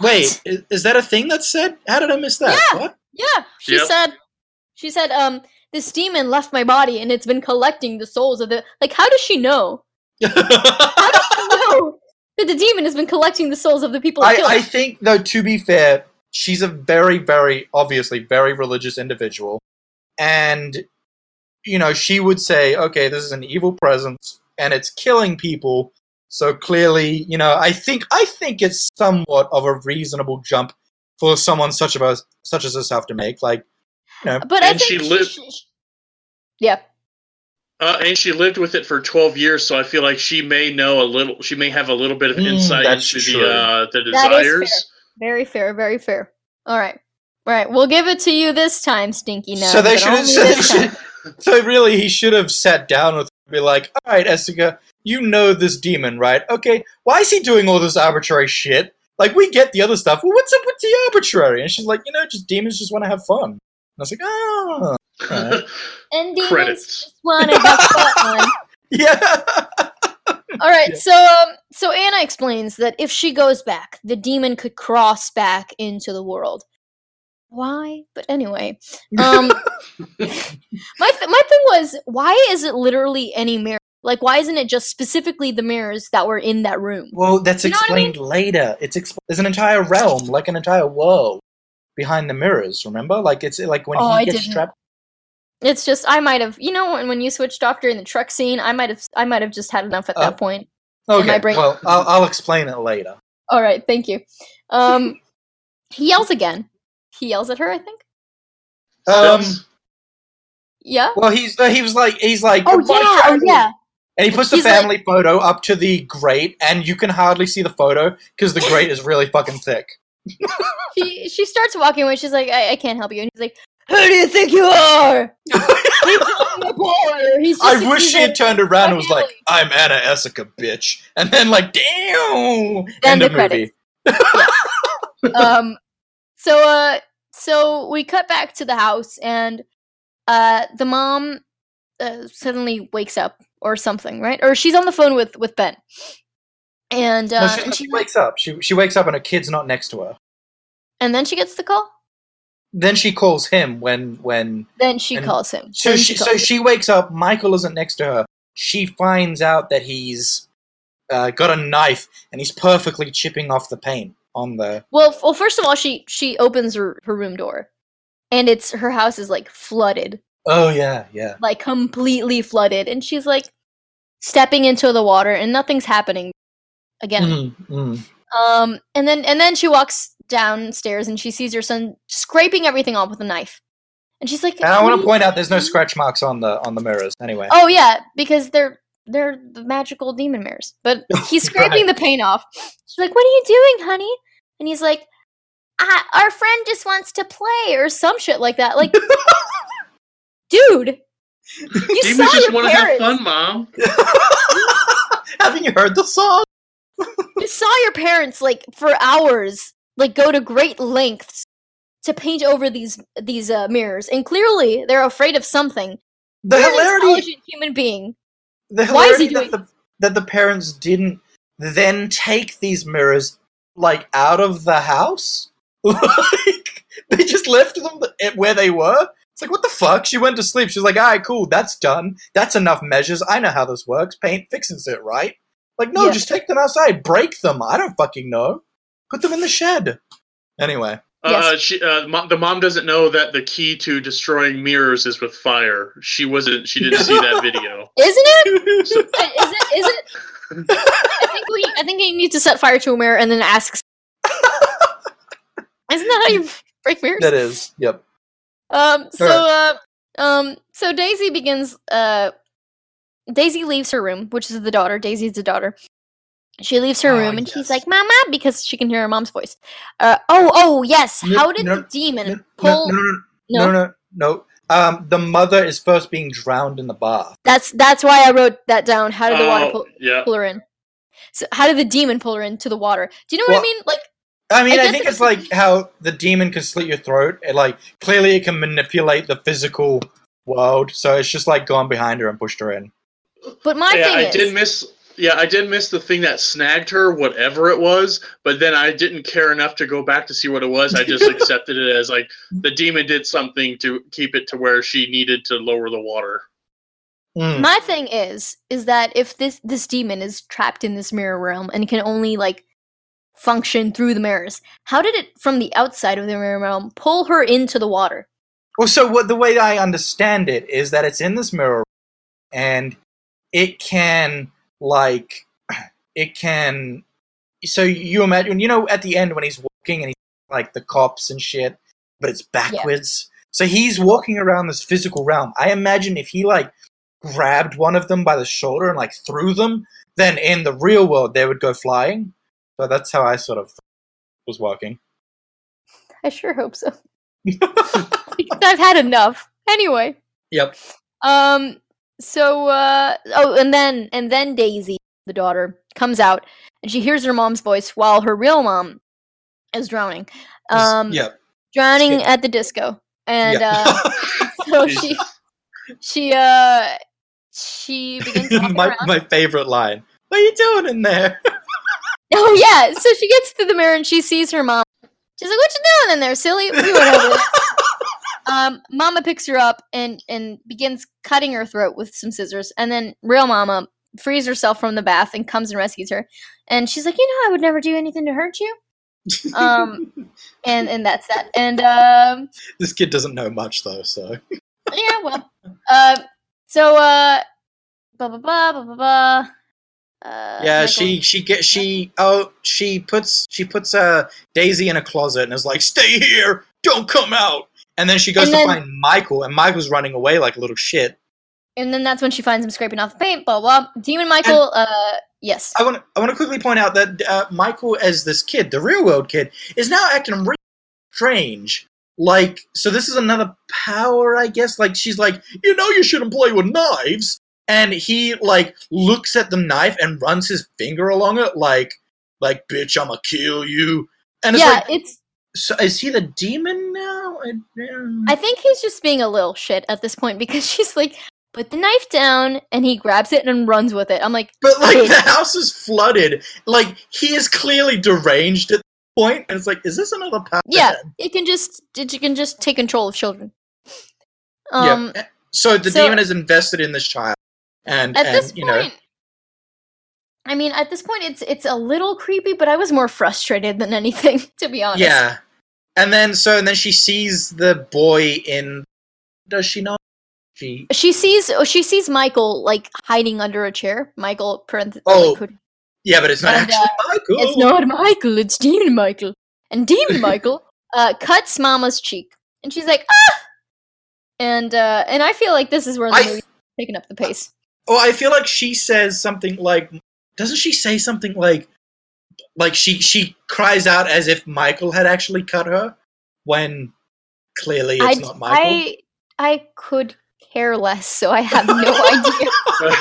Wait, is, is that a thing that's said? How did I miss that? Yeah. What? Yeah, she Yep. said. She said, "Um, this demon left my body, and it's been collecting the souls of the like. How does she know? How does she know that the demon has been collecting the souls of the people I. I think, though, to be fair, she's a very, very, obviously, very religious individual. And, you know, she would say, okay, this is an evil presence and it's killing people. So clearly, you know, I think I think it's somewhat of a reasonable jump for someone such of us such as herself to make. Like, you know, but I and think she she lived- sh- yeah, Uh, and she lived with it for 12 years, so I feel like she may know a little. She may have a little bit of Mm, insight that's into true. the uh, the That is desires. very fair, very fair. All right, all right, we'll give it to you this time, Stinky. Nose, so they should have. only So, they this time. should, so really, he should have sat down with her and be like, "All right, Esseker, you know this demon, right? Okay, why is he doing all this arbitrary shit? Like, we get the other stuff. Well, what's up with the arbitrary?" And she's like, "You know, just demons just want to have fun." And I was like, "Oh, alright. And demons Credits. just want to have fun. yeah." All right, Yeah. so um, so Anna explains that if she goes back, the demon could cross back into the world. Why? But anyway, um, my th- my thing was, why is it literally any mirror? Like, why isn't it just specifically the mirrors that were in that room? well, that's You know what I mean? explained later. It's expl- there's an entire realm, like an entire world, behind the mirrors. Remember, like it's like when Oh, he I gets didn't. trapped. It's just I might have, you know, when, when you switched off during the truck scene, I might have I might have just had enough at Uh, that point. Okay, my brain- well, I'll, I'll explain it later. All right, thank you. Um, he yells again. He yells at her, I think. Um, Yeah. well, he's uh, he was like he's like Oh yeah. Oh yeah. And he puts the He's like- family photo up to the grate, and you can hardly see the photo because the grate is really fucking thick. she she starts walking away. She's like, I, I can't help you. And he's like, Who do you think you are? He's only a boy. He's just I wish she had succeeded." turned around and was like? "I'm Anna Esseker, bitch," and then like, "Damn!" Then End the of movie. um. So uh, so we cut back to the house, and uh, the mom uh, suddenly wakes up or something, right? Or she's on the phone with with Ben, and uh, No, she, and she she wakes up. She she wakes up and her kid's not next to her. and then she gets the call. Then she calls him when when Then she calls him. so Then she so him. she wakes up. Michael isn't next to her. She finds out that he's uh, got a knife and he's perfectly chipping off the paint on the. Well, f- well, first of all, she she opens her, her room door, and it's her house is like flooded, Oh yeah, yeah. like completely flooded, and she's like stepping into the water, and nothing's happening again. Mm, mm. Um, and then and then she walks downstairs, and she sees her son scraping everything off with a knife, and she's like, And I want to point out there's no scratch marks on the on the mirrors. Anyway. Oh yeah, because they're they're the magical demon mirrors. But he's scraping the paint off. She's like, "What are you doing, honey?" And he's like, I, "Our friend just wants to play or some shit like that." Like, dude, You Demons saw just your want to have parents. fun, mom. Haven't you heard the song? You saw your parents like for hours, like go to great lengths to paint over these these uh, mirrors, and clearly they're afraid of something. The You're an hilarity, intelligent human being. the Why is he hilarity that the that the parents didn't then take these mirrors like out of the house. like they just left them where they were. It's like what the fuck? She went to sleep. She's like, all right, cool, that's done. That's enough measures. I know how this works. Paint fixes it, right? Like, no, Yeah. just take them outside, break them. I don't fucking know. Put them in the shed. Anyway, Uh, Yes. she, uh, mom, the mom doesn't know that the key to destroying mirrors is with fire. She wasn't. She didn't see that video. Isn't it? Uh, Is it? Is it? I think we. I think you need to set fire to a mirror and then ask. Isn't that how you break mirrors? that is, yep. Um. So. Uh. Um. So Daisy begins. Uh. Daisy leaves her room, which is the daughter. Daisy's the daughter. She leaves her Ah, room and she's like, "Mama," because she can hear her mom's voice. Uh. Oh. Oh. Yes. No, How did no, the demon No, pull? no, no, no, no, no, no. Um, the mother is first being drowned in the bath. That's that's why I wrote that down. How did the water Oh, pull, yeah. pull her in? So how did the demon pull her into the water? Do you know what I mean? Like, I mean, I I, think it's like how the demon can slit your throat. It, like clearly, it can manipulate the physical world. So it's just like gone behind her and pushed her in. but my yeah, thing I is, did miss. Yeah, I did miss the thing that snagged her, whatever it was. But then I didn't care enough to go back to see what it was. I just accepted it as like the demon did something to keep it to where she needed to lower the water. Mm. my thing is, is that if this this demon is trapped in this mirror realm and can only like function through the mirrors, how did it from the outside of the mirror realm pull her into the water? Well, so what the way I understand it is that it's in this mirror, and it can like it can. So you imagine, you know, at the end when he's walking and he's like the cops and shit, but it's backwards. So he's walking around this physical realm. I imagine if he like grabbed one of them by the shoulder and like threw them, then in the real world they would go flying. So that's how I sort of was walking. I sure hope so. because I've had enough. Anyway. Yep. Um. So. Uh. Oh, and then and then Daisy, the daughter, comes out and she hears her mom's voice while her real mom is drowning. Um. yep. Drowning at the disco, and Yeah. uh, so she she uh she begins my around. my favorite line. What are you doing in there? Oh yeah. So she gets to the mirror and she sees her mom. She's like, "What you doing in there, silly?" We went over. Um, Mama picks her up and and begins cutting her throat with some scissors, and then real Mama frees herself from the bath and comes and rescues her. And she's like, "You know, I would never do anything to hurt you." Um, and and that's that. And um, this kid doesn't know much though, so yeah, well, uh, so uh, blah blah blah blah blah blah. Uh, yeah, Michael- she she get she oh she puts she puts uh Daisy in a closet and is like, "Stay here, don't come out." And then she goes And to then- find Michael, and Michael's running away like a little shit. And then that's when she finds him scraping off the paint. Blah blah. Demon Michael. uh, yes. I want I want to quickly point out that uh, Michael, as this kid, the real world kid, is now acting really strange. Like, so this is another power, I guess. Like, she's like, you know, you shouldn't play with knives, and he like looks at the knife and runs his finger along it, like, like, bitch, I'ma kill you. And it's yeah, like, it's. so is he the demon now? I, I think he's just being a little shit at this point because she's like, put the knife down, and he grabs it and runs with it. I'm like, But like Bitch. the house is flooded. Like he is clearly deranged at the point, and it's like, is this another power? yeah, it can just it can just take control of children. Um, yeah. So the so- demon is invested in this child, and at and this you point, know, I mean, at this point, it's it's a little creepy, but I was more frustrated than anything, to be honest. yeah. And then so and then she sees the boy in. Does she not? She. She sees oh, she sees Michael like hiding under a chair. Michael, parenth- Oh, like, Yeah, but it's not And, actually uh, Michael. It's not Michael, it's Demon Michael. And Demon Michael uh, cuts Mama's cheek. And she's like, ah! And uh, and I feel like this is where the I- movie's picking up the pace. Oh, I feel like she says something like. Doesn't she say something like? Like she she cries out as if Michael had actually cut her, when clearly it's I, not Michael. I I could care less, so I have no idea.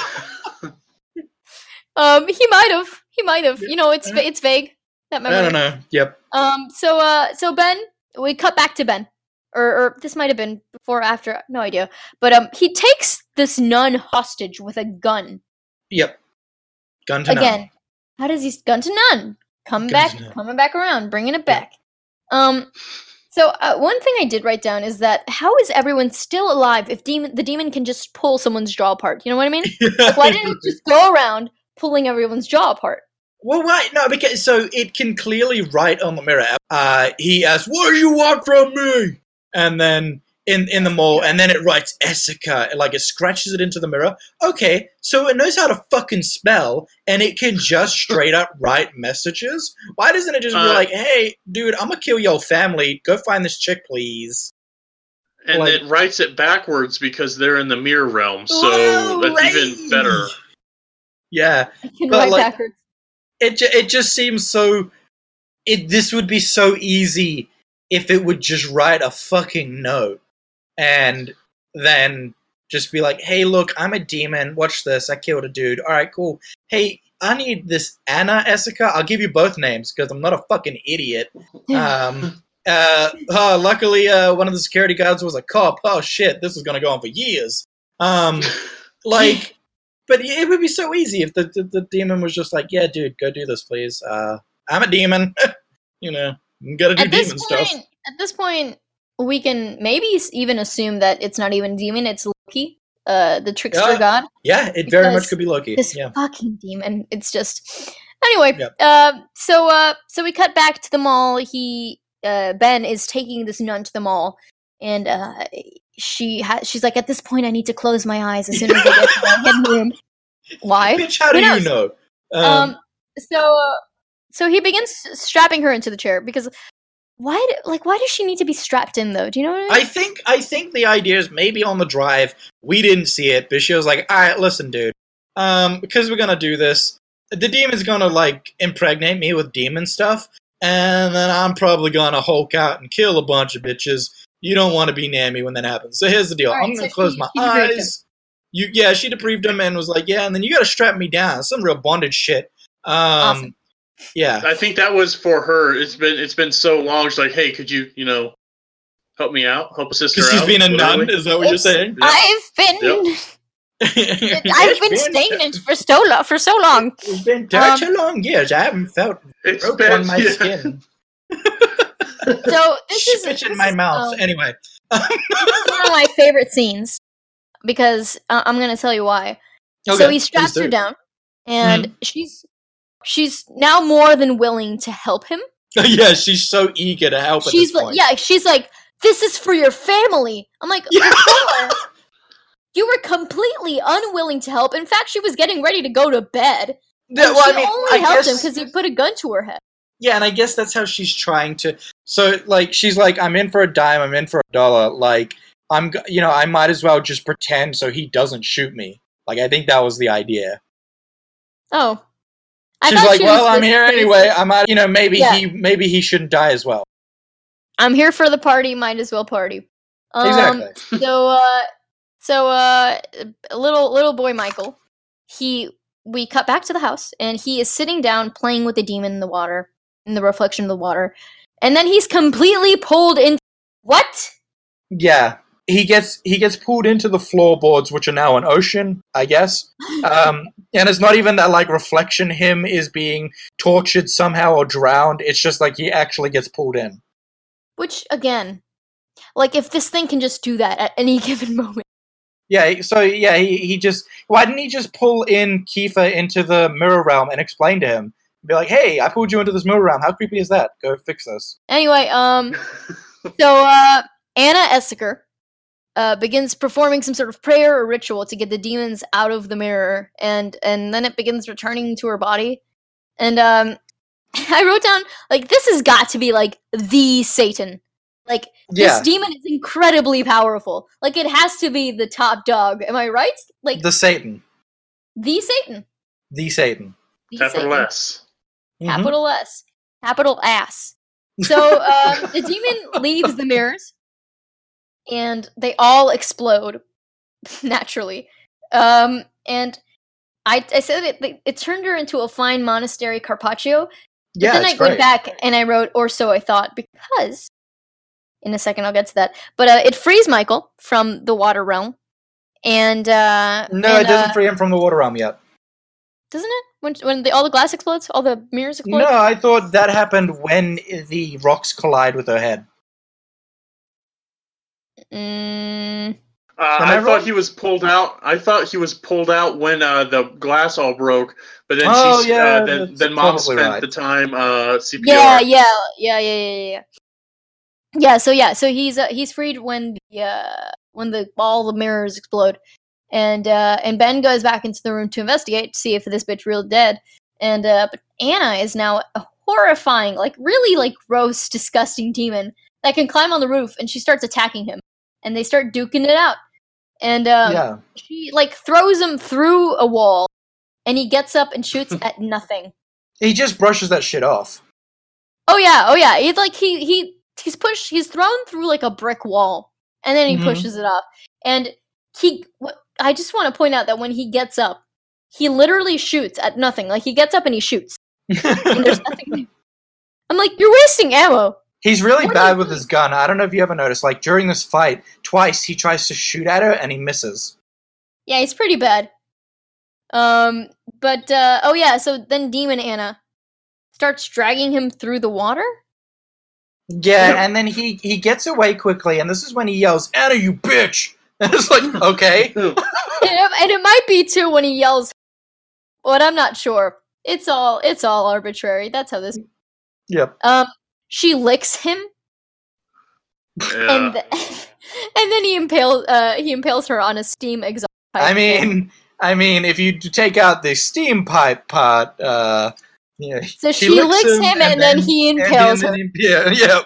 Um, he might have. He might have. You know, it's it's vague. That memory. I don't know. Yep. Um. So uh. So Ben, we cut back to Ben, or or this might have been before or after. No idea. But um, he takes this nun hostage with a gun Yep. Gun to again. none. How does he gun to none? Come Gun back, none. coming back around, bringing it back. Um. So uh, one thing I did write down is that how is everyone still alive if demon the demon can just pull someone's jaw apart? You know what I mean? Like, why didn't it just go around pulling everyone's jaw apart? Well, why? No, because so it can clearly write on the mirror. Uh, he asks, "What do you want from me?" And then in in the mall, and then it writes Esseker, like it scratches it into the mirror. Okay, so it knows how to fucking spell, and it can just straight up write messages. Why doesn't it just be Uh, like, "Hey, dude, I'm gonna kill your family. Go find this chick, please." and Like- it writes it backwards because they're in the mirror realm, so Whoa, that's even better. Yeah, I can But, write like- backwards. it ju- it just seems so. It this would be so easy if it would just write a fucking note and then just be like, "Hey, look, I'm a demon. Watch this. I killed a dude. All right, cool. Hey, I need this Anna Esseker. I'll give you both names because I'm not a fucking idiot. Um, uh, uh, luckily, uh, one of the security guards was a cop. Oh shit, this is gonna go on for years. Um, like, but it would be so easy if the, the the demon was just like, yeah, dude, go do this, please. Uh, I'm a demon. you know, you gotta do at this demon point, stuff. at this point, we can maybe even assume that it's not even demon; it's Loki, uh, the trickster god. Yeah, it very much could be Loki. This Yeah, fucking demon. It's just anyway. Yep. Uh, so uh, so we cut back to the mall. He uh, Ben is taking this nun to the mall, and uh, she ha- she's like, at this point, I need to close my eyes as soon as I get to my hidden room. Why? bitch, how do you know? Um, Um, so uh, so he begins strapping her into the chair because why do, like why does she need to be strapped in though? Do you know what I mean? I think I think the idea is maybe on the drive we didn't see it, but she was like, "All right, listen, dude, um, because we're gonna do this, the demon's gonna like impregnate me with demon stuff, and then I'm probably gonna Hulk out and kill a bunch of bitches. You don't want to be near me when that happens. So here's the deal: All right, I'm gonna so close she- my she eyes. You, yeah, she debriefed him and was like, "Yeah," and then you gotta strap me down. Some real bondage shit. Um, Awesome. Yeah, I think that was for her. It's been it's been so long. She's like, hey, could you you know help me out, help a sister because she's out? being a nun. Is that what you're saying? Yep. I've been Yep. I've been stagnant for so long for so long. It's been Um, such a long years. I haven't felt It's rope been on my yeah. skin. So this is Spit in this my is, mouth. um, anyway, this is one of my favorite scenes because uh, I'm gonna tell you why. so he straps her down, and Mm-hmm. she's she's now more than willing to help him. yeah, she's so eager to help. she's like, point. yeah, she's like, this is for your family. I'm like, Yeah. before, you were completely unwilling to help. In fact, she was getting ready to go to bed. Yeah, well, she I mean, only I helped him because he put a gun to her head. yeah, and I guess that's how she's trying to. So, like, she's like, I'm in for a dime. I'm in for a dollar. Like, I'm, you know, I might as well just pretend so he doesn't shoot me. Like, I think that was the idea. Oh, She's like, she well, I'm here basically- anyway. I might, you know, maybe Yeah. he, maybe he shouldn't die as well. I'm here for the party. Might as well party. Um, exactly. so uh so uh little little boy michael he we cut back to the house and he is sitting down playing with the demon in the water in the reflection of the water and then he's completely pulled in what Yeah, he gets he gets pulled into the floorboards, which are now an ocean, I guess. Um, and it's not even that like reflection him is being tortured somehow or drowned. It's just like he actually gets pulled in. which again like if this thing can just do that at any given moment Yeah, so yeah, he, he just why didn't he just pull in Kiefer into the mirror realm and explain to him? Be like, hey, I pulled you into this mirror realm. How creepy is that? Go fix this. anyway um so uh anna Esseker uh, begins performing some sort of prayer or ritual to get the demons out of the mirror, and and then it begins returning to her body. And um, I wrote down like this has got to be like the Satan. Like Yeah, this demon is incredibly powerful. Like it has to be the top dog. Am I right? Like the Satan, the Satan. the Satan. The Capital Satan. S. Mhm. Capital S. Capital ass. So uh, the demon leaves the mirrors, and they all explode. naturally. Um, and I, I said it, it turned her into a fine monastery carpaccio. But Yeah, then I great. went back and I wrote, or so I thought, because in a second I'll get to that. But uh, it frees Michael from the water realm, and uh, No, and, it doesn't uh, free him from the water realm yet. doesn't it? When when the, all the glass explodes, all the mirrors explode. No, I thought that happened when the rocks collide with her head. Mm, Uh, I, I thought he was pulled out. I thought he was pulled out when uh, the glass all broke. But then Oh, she's, yeah, uh, then, then mom spent right. the time uh, CPR. yeah, yeah, yeah, yeah, yeah, yeah. Yeah. So yeah, so he's uh, he's freed when the uh, when the all the mirrors explode, and uh, and Ben goes back into the room to investigate to see if this bitch really dead. And uh, but Anna is now a horrifying, like really like gross, disgusting demon that can climb on the roof, and she starts attacking him, and they start duking it out. And um, yeah. she like throws him through a wall, and he gets up and shoots at nothing. He just brushes that shit off. Oh yeah, oh yeah. He's like he he he's pushed he's thrown through like a brick wall and then he Mhm. pushes it off. And he I just want to point out that when he gets up, he literally shoots at nothing. Like he gets up and he shoots. And there's nothing. I'm like, you're wasting ammo. He's really What bad you with his gun. I don't know if you ever noticed. Like during this fight, twice he tries to shoot at her and he misses. Yeah, he's pretty bad. Um but uh oh yeah, so then Demon Anna starts dragging him through the water? Yeah, and then he he gets away quickly, and this is when he yells, "Anna, you bitch!" And it's like, okay, and, it, and it might be too when he yells but I'm not sure. It's all it's all arbitrary. That's how this yep. Um, she licks him, Yeah. and th- and then he impales uh he impales her on a steam exhaust pipe. I mean, I mean, if you take out the steam pipe part, uh, yeah, so she, licks him, and, then, he and impales then her, he- yeah, yeah.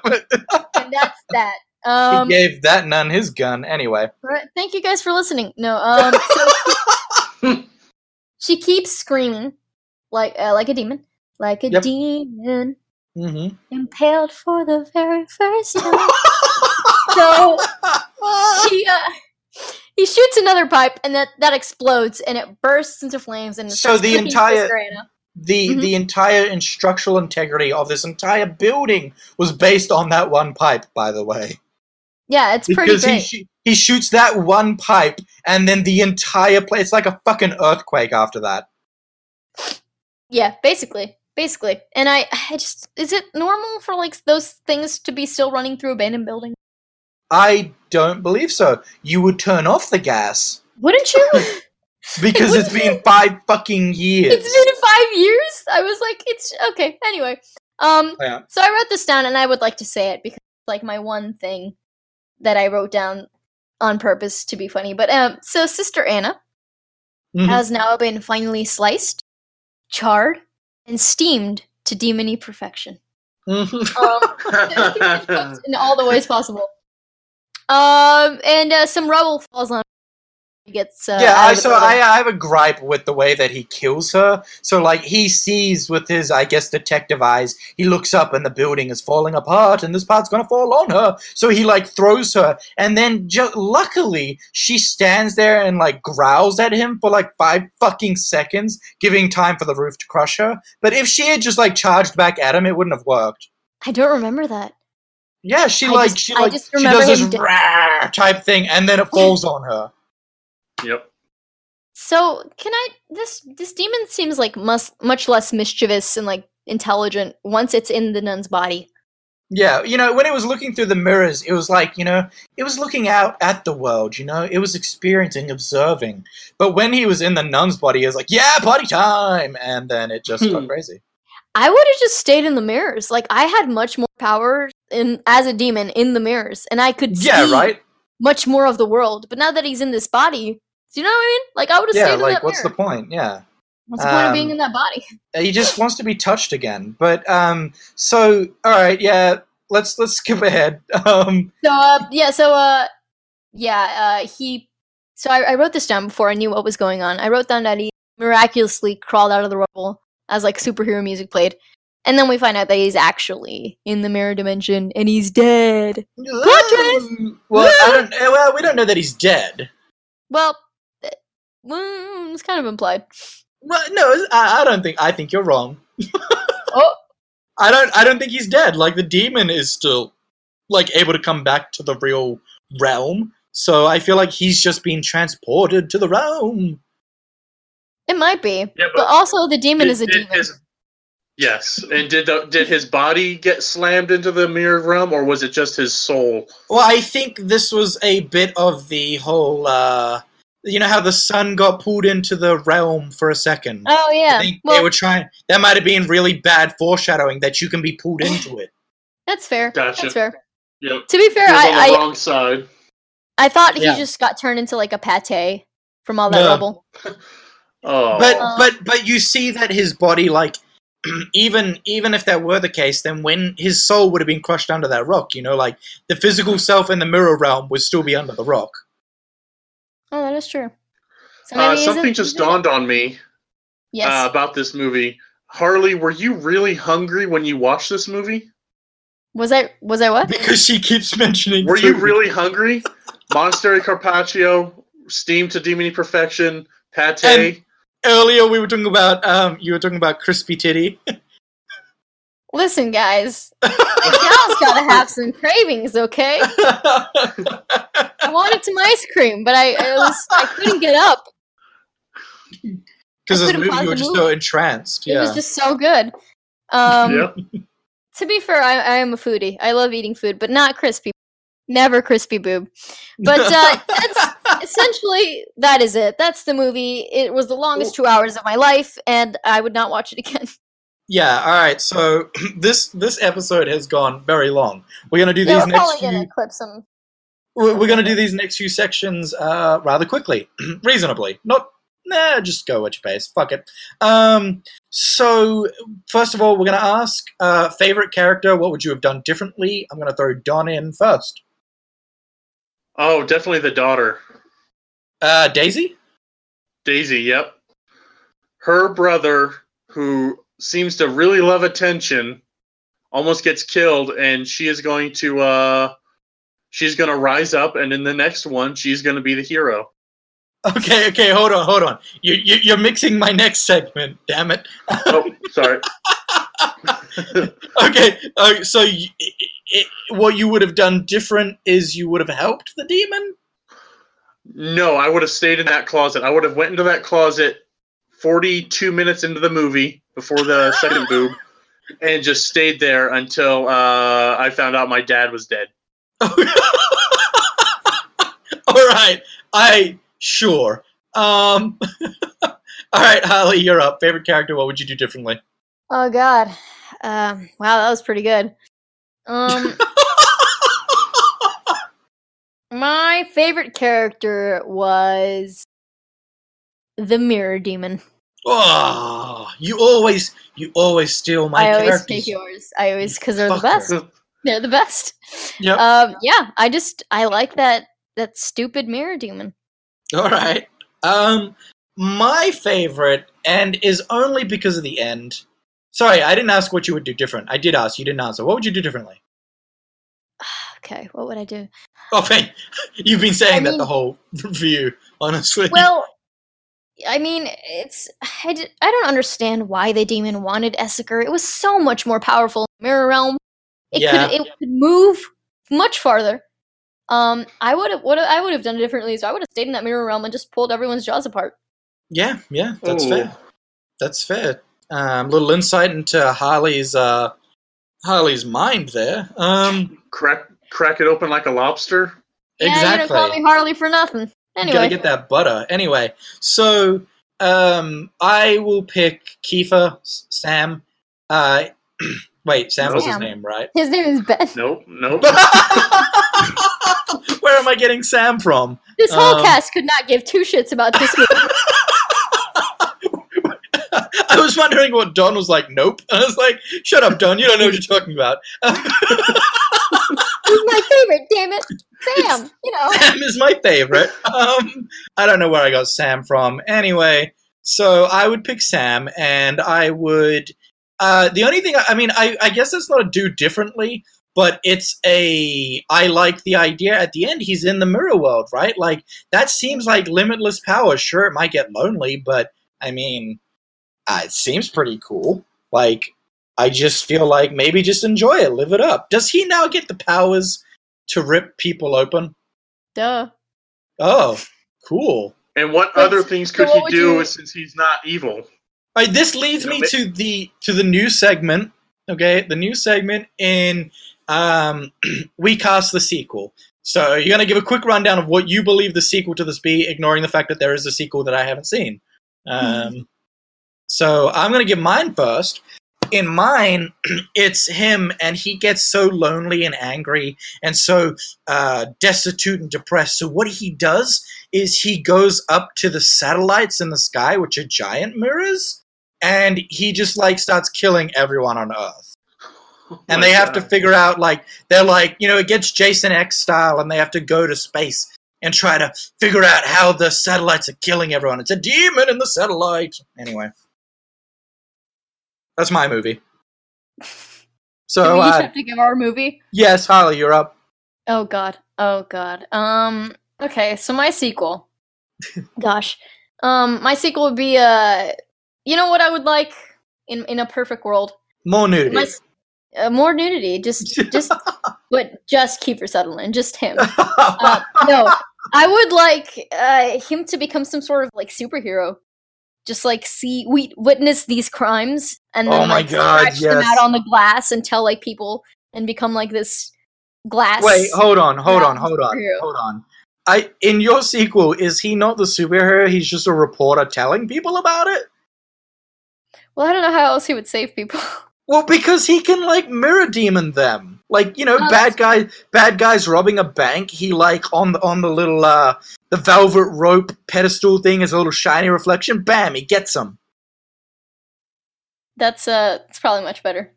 and that's that. Um, he gave that nun his gun anyway. right, thank you guys for listening. No, um, so she keeps screaming like uh, like a demon, like a Yep. demon hmm impaled for the very first time. so he uh, he shoots another pipe, and that that explodes, and it bursts into flames, and So the entire- the Mhm. the entire in- structural integrity of this entire building was based on that one pipe. By the way, Yeah, it's pretty because he sh- he shoots that one pipe, and then the entire place. It's like a fucking earthquake after that. yeah, basically, basically. And I, I just is it normal for like those things to be still running through abandoned buildings? I don't believe so. You would turn off the gas Wouldn't you? because it's been five fucking years. it's been five years. I was like, it's okay. Anyway, um, Yeah. so I wrote this down, and I would like to say it because it's like my one thing that I wrote down on purpose to be funny. But um, so Sister Anna Mhm. has now been finally sliced, charred, and steamed to demony perfection. Mhm. Um, in all the ways possible. Um, and uh, some rubble falls on. Gets uh, yeah, I so. I, I have a gripe with the way that he kills her. So like he sees with his I guess detective eyes, he looks up and the building is falling apart and this part's gonna fall on her. So he like throws her and then ju- luckily she stands there and like growls at him for like five fucking seconds, giving time for the roof to crush her. But if she had just like charged back at him, it wouldn't have worked. I don't remember that. Yeah, she I like just- she like she does this d- rah type thing and then it falls on her. Yep. So can I? This this demon seems like mus- much less mischievous and like intelligent once it's in the nun's body. Yeah, you know, when it was looking through the mirrors, it was like, you know, it was looking out at the world, you know, it was experiencing, observing. But when he was in the nun's body, it was like, yeah, party time! And then it just got Hmm. crazy. I would have just stayed in the mirrors. Like I had much more power in as a demon in the mirrors, and I could Yeah, right? much more of the world. But now that he's in this body, do you know what I mean? Like I would have Yeah, stayed in like, that what's the point? Yeah. What's the point of being Um, in that body? He just wants to be touched again. But, um, so, alright, yeah, let's, let's skip ahead. Um, So uh, yeah, so uh, yeah, uh, he. So I, I wrote this down before I knew what was going on. I wrote down that he miraculously crawled out of the rubble as like superhero music played, and then we find out that he's actually in the mirror dimension and he's dead. twist! well, I don't, eh, well, we don't know that he's dead. Well, eh, mm, it's kind of implied. Well, no, I, I don't think. I think you're wrong. Oh, I don't. I don't think he's dead. Like the demon is still like able to come back to the real realm. So I feel like he's just been transported to the realm. it might be. Yeah, but, also, the demon Did- is a demon. his- yes, and did the, did his body get slammed into the mirror realm, or was it just his soul? Well, I think this was a bit of the whole. uh You know how the sun got pulled into the realm for a second. Oh I yeah. think Well, they were trying. That might have been really bad foreshadowing that you can be pulled into it. that's fair. Gotcha. That's fair. Yep. To be fair, He on the I, I wrong side. I thought he Yeah. just got turned into like a pate from all that No. rubble. Oh, But Um, but but you see that his body, like, even even if that were the case, then when his soul would have been crushed under that rock, you know, like the physical self in the mirror realm would still be under the rock. That is true. So uh, something just dawned on me Yes. uh, about this movie. Harley, were you really hungry when you watched this movie? was I was I what? Because she keeps mentioning. Were you really hungry? Monastery Carpaccio, steamed to demony perfection, pate. And- Earlier we were talking about um you were talking about crispy titty. Listen, guys, y'all's gotta have some cravings, okay? I wanted some ice cream, but I, I was I couldn't get up. Because this movie pause you were just movie. so entranced. It was just so good. Um, yep. To be fair, I, I am a foodie. I love eating food, but not crispy. Never crispy boob. But uh, that's essentially that is it. That's the movie. It was the longest two hours of my life, and I would not watch it again. Yeah, all right. So this this episode has gone very long. We're gonna do Yeah, these we're next probably few. gonna clip some. We're, we're gonna do these next few sections uh, rather quickly, reasonably. Not nah, just go at your pace. Fuck it. Um, so first of all, we're gonna ask uh, favorite character. What would you have done differently? I'm gonna throw Don in first. Oh, definitely the daughter. Uh, Daisy. Daisy, yep. Her brother, who seems to really love attention, almost gets killed, and she is going to uh she's gonna rise up and in the next one she's gonna be the hero. Okay, okay, hold on, hold on. You, you you're mixing my next segment. Damn it. Oh, sorry. Okay, uh, so y i i what you would have done different is you would have helped the demon. no, I would have stayed in that closet. I would have went into that closet 42 minutes into the movie before the second boob and just stayed there until uh, I found out my dad was dead. All right, I sure. Um, all right, Holly, you're up. Favorite character? What would you do differently? Oh God! Um, wow, that was pretty good. Um, my favorite character was the Mirror Demon. oh, you always, you always steal my I always characters. take yours. I always because they're Fucker. the best. They're the best. Yep. Um, yeah, I just I like that that stupid Mirror Demon. All right. Um, my favorite, and is only because of the end. Sorry, I didn't ask what you would do different. I did ask. You didn't answer. What would you do differently? Okay, what would I do? Oh, thank. You've been saying I that mean- the whole review, honestly. Well, I mean, it's I, d- I don't understand why the demon wanted Esseker. It was so much more powerful in the Mirror Realm. It Yeah. could it could move much farther. Um, I would have what I would have done it differently. So I would have stayed in that Mirror Realm and just pulled everyone's jaws apart. yeah, yeah, that's Ooh. fair. That's fair. Um, little insight into Harley's uh, Harley's mind there. Um, Crack crack it open like a lobster. Yeah, exactly. you don't call me Harley for nothing. You Anyway, gotta get that butter. Anyway, so um, I will pick Kiefer Sam. Uh, wait, Sam was his name, right? his name is Ben. Nope, nope. Where am I getting Sam from? This whole Um, cast could not give two shits about this movie. I was wondering what Don was like. Nope. I was like, shut up, Don. You don't know what you're talking about. He's my favorite. Damn it, Sam. You know. Sam is my favorite. Um, I don't know where I got Sam from. Anyway, so I would pick Sam, and I would. Uh, the only thing, I mean, I, I guess that's not a do differently, but it's a I like the idea at the end he's in the mirror world, right? Like that seems like limitless power. Sure, it might get lonely, but I mean, uh, it seems pretty cool. Like I just feel like maybe just enjoy it, live it up. Does he now get the powers to rip people open? Duh. Oh, cool. And what But- other things could what he do you- since he's not evil? All right, this leads You know, me ma- to the to the new segment. Okay, the new segment in um, we cast the sequel. So you're gonna give a quick rundown of what you believe the sequel to this be, ignoring the fact that there is a sequel that I haven't seen. Um, so I'm gonna give mine first. In mine, it's him, and he gets so lonely and angry, and so uh, destitute and depressed. So what he does is he goes up to the satellites in the sky, which are giant mirrors, and he just like starts killing everyone on Earth. Oh And they have to figure out like they're like you know it gets Jason X style, and they have to go to space and try to figure out how the satellites are killing everyone. It's a demon in the satellite. Anyway, that's my movie. So we each uh, have to give our movie? yes, Harley, you're up. Oh god. Oh god. Um okay, so my sequel. Gosh. Um my sequel would be uh you know what I would like in in a perfect world? More nudity. My, uh, more nudity. Just just but just Kiefer Sutherland, just him. Uh, no, I would like uh, him to become some sort of like superhero. Just like see, we witness these crimes and then Oh my like God, scratch them out on the glass and tell like people and become like this glass. Wait, hold on, hold on, hold on, superhero. hold on. I in your sequel, is he not the superhero? He's just a reporter telling people about it. Well, I don't know how else he would save people. Well, because he can like mirror demon them. Like you know, Oh, bad that's- guy, bad guys robbing a bank. He like on the on the little uh the velvet rope pedestal thing is a little shiny reflection. Bam, he gets them. That's uh, it's probably much better.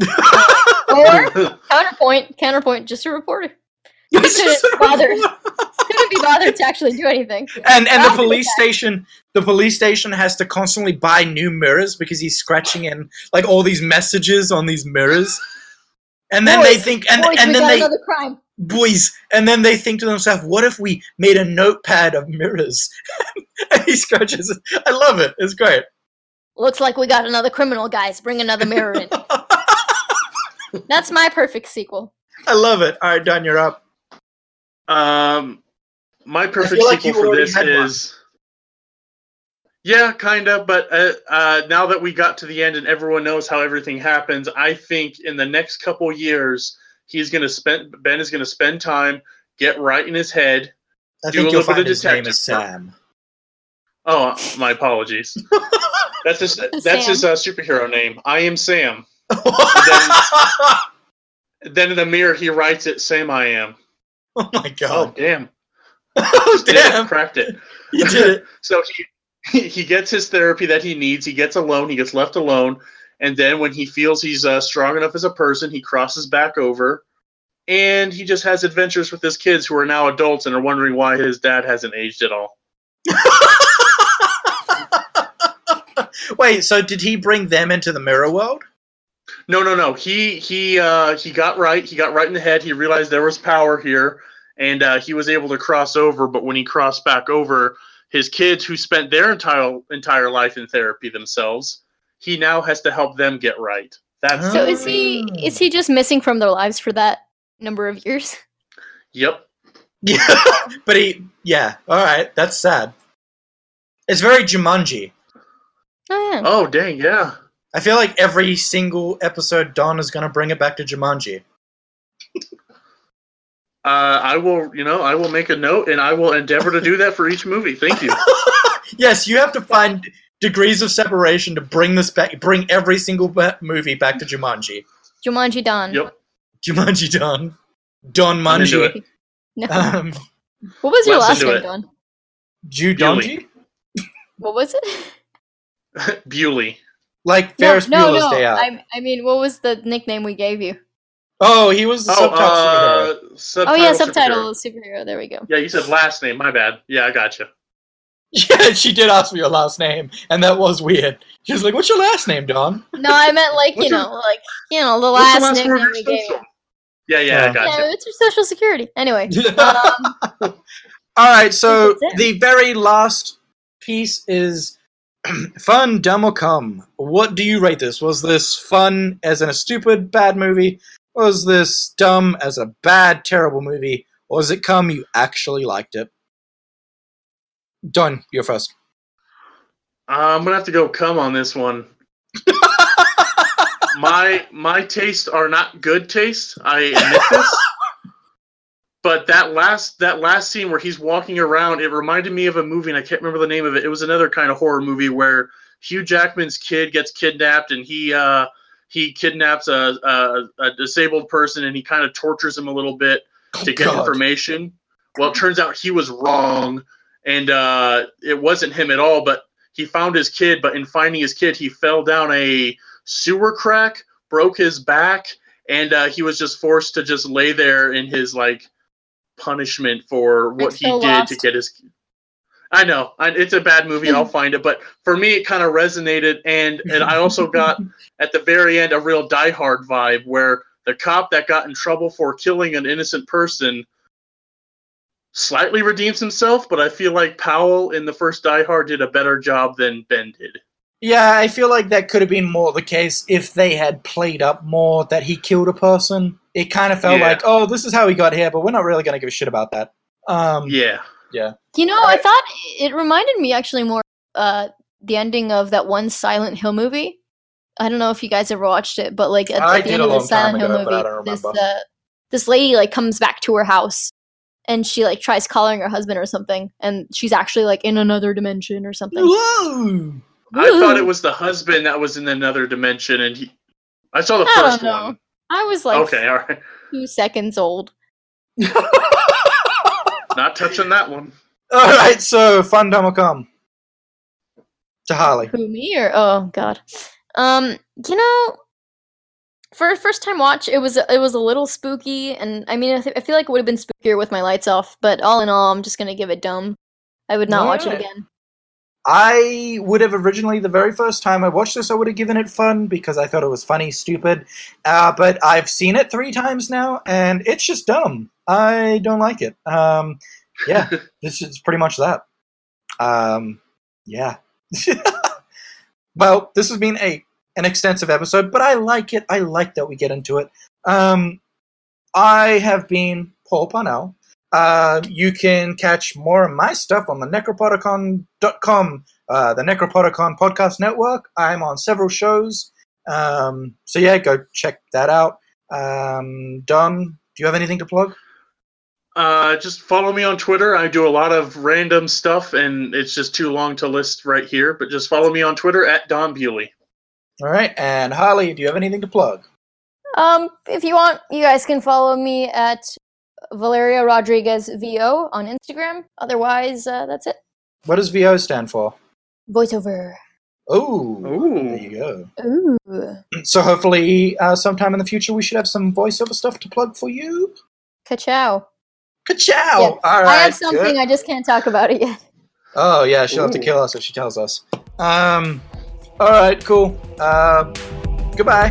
or counterpoint, counterpoint, just a reporter. couldn't bother. Couldn't be bothered to actually do anything. and and the police station the police station has to constantly buy new mirrors because he's scratching in like all these messages on these mirrors and then they think and, Boys, and then they another crime. boys and then they think to themselves what if we made a notepad of mirrors and he scratches it i love it it's great Looks like we got another criminal, guys. Bring another mirror in. That's my perfect sequel. i love it all right don you're up Um, my perfect feel like sequel for this is. one. Is. Yeah, kind of. But uh, uh, now that we got to the end and everyone knows how everything happens, I think in the next couple years he's going to spend Ben is going to spend time get right in his head. i Do a think you'll little bit find of his name detective is work. sam Oh, my apologies. That's his. That's his uh, superhero name. I am Sam. Then in the mirror he writes it. Sam, I am. oh my Oh god damn! oh, Did it, damn cracked it. you did it So he he gets his therapy that he needs. He gets alone. He gets left alone, and then when he feels he's uh, strong enough as a person, he crosses back over, and he just has adventures with his kids who are now adults and are wondering why his dad hasn't aged at all. Wait, so did he bring them into the mirror world? No, no, no. He he uh, he got right. He got right in the head. He realized there was power here, and uh, he was able to cross over. But when he crossed back over, his kids who spent their entire entire life in therapy themselves, he now has to help them get right. That's So oh. is he Oh. is he just missing from their lives for that number of years? Yep. Yeah, but he, yeah, all right, that's sad. It's very Jumanji. Oh yeah. Oh dang, yeah. I feel like every single episode, Don is gonna bring it back to Jumanji. Uh, I will, you know, I will make a note and I will endeavor to do that for each movie. Thank you. yes, you have to find degrees of separation to bring this back, bring every single movie back to Jumanji. Jumanji Don. Yep. Jumanji Don, Don I'm Manji. No. um, what was your last into name. Don? Judonji, What was it? Bewley. like No, Ferris no, Bueller's no. Day Out. I, I mean, what was the nickname we gave you? Oh, he was the Oh, subtitle superhero. uh, subtitle oh yeah, subtitle superhero. There we go. Yeah, you said last name. My bad. Yeah, I got you. Yeah, she did ask for your last name, and that was weird. She was like, "What's your last name, Don?" No, I meant like you What's your- know, like you know, the last the last four nickname we gave you. social? Yeah, yeah, I Yeah. gotcha. Yeah, it's your social security. Anyway, um, All right, so the very last piece is fun, dumb, or cum. What do you rate this? Was this fun as in a stupid, bad movie? Was this dumb as a bad, terrible movie? Or was it cum you actually liked it? Don. You're first. Uh, I'm gonna have to go come on this one. my my tastes are not good taste. I admit this. But that last that last scene where he's walking around, it reminded me of a movie, and I can't remember the name of it. It was another kind of horror movie where Hugh Jackman's kid gets kidnapped, and he uh, he kidnaps a, a a disabled person, and he kind of tortures him a little bit to get God. information. Well, it turns out he was wrong, and uh, it wasn't him at all. But he found his kid, but in finding his kid, he fell down a sewer crack, broke his back, and uh, he was just forced to just lay there in his like punishment for what I'm he so did to get his. I know I, it's a bad movie. I'll find it, but for me, it kind of resonated, and and I also got at the very end a real Die Hard vibe where the cop that got in trouble for killing an innocent person slightly redeems himself, but I feel like Powell in the first Die Hard did a better job than Ben did. Yeah, I feel like that could have been more the case if they had played up more that he killed a person. It kind of felt Yeah. like, oh, this is how he got here, but we're not really going to give a shit about that. Um, Yeah. You know, I thought it reminded me actually more uh the ending of that one Silent Hill movie. I don't know if you guys ever watched it, but like at, at the end of the Silent Hill ago, but movie, this uh, this lady like comes back to her house and she like tries calling her husband or something, and she's actually like in another dimension or something. Whoa! I thought it was the husband that was in another dimension, and he. I saw the I first one. I was like okay, all right. two seconds old. Not touching that one. All right, so fun dumb or cum to Harley. Who me or oh god, um, you know, for a first time watch, it was it was a little spooky, and I mean, I, th- I feel like it would have been spookier with my lights off. But all in all, I'm just gonna give it dumb. I would not watch it again. I would have originally, the very first time I watched this, I would have given it fun because I thought it was funny, stupid. Uh, but I've seen it three times now, and it's just dumb. I don't like it. Um, yeah, this is pretty much that. Um, yeah. well, this has been a an extensive episode, but I like it. I like that we get into it. Um, I have been Paul Parnell. Uh, you can catch more of my stuff on the necropodicon.com, uh, the Necropodicon podcast network. I'm on several shows. Um, so yeah, go check that out. Um, Don, do you have anything to plug? Uh, just follow me on Twitter. I do a lot of random stuff, and it's just too long to list right here. But just follow me on Twitter at Don Bewley. All right, and Holly, do you have anything to plug? Um, if you want, you guys can follow me at Valeria Rodriguez VO on Instagram. Otherwise, uh, that's it. What does VO stand for? Voiceover. Oh, there you go. Ooh, So hopefully, uh, sometime in the future, we should have some voiceover stuff to plug for you. ka-chow. Ka-chow! Yeah, All right. I have something. good. I just can't talk about it yet. Oh yeah, she'll have to kill us if she tells us. Um. All right. Cool. Uh. Goodbye.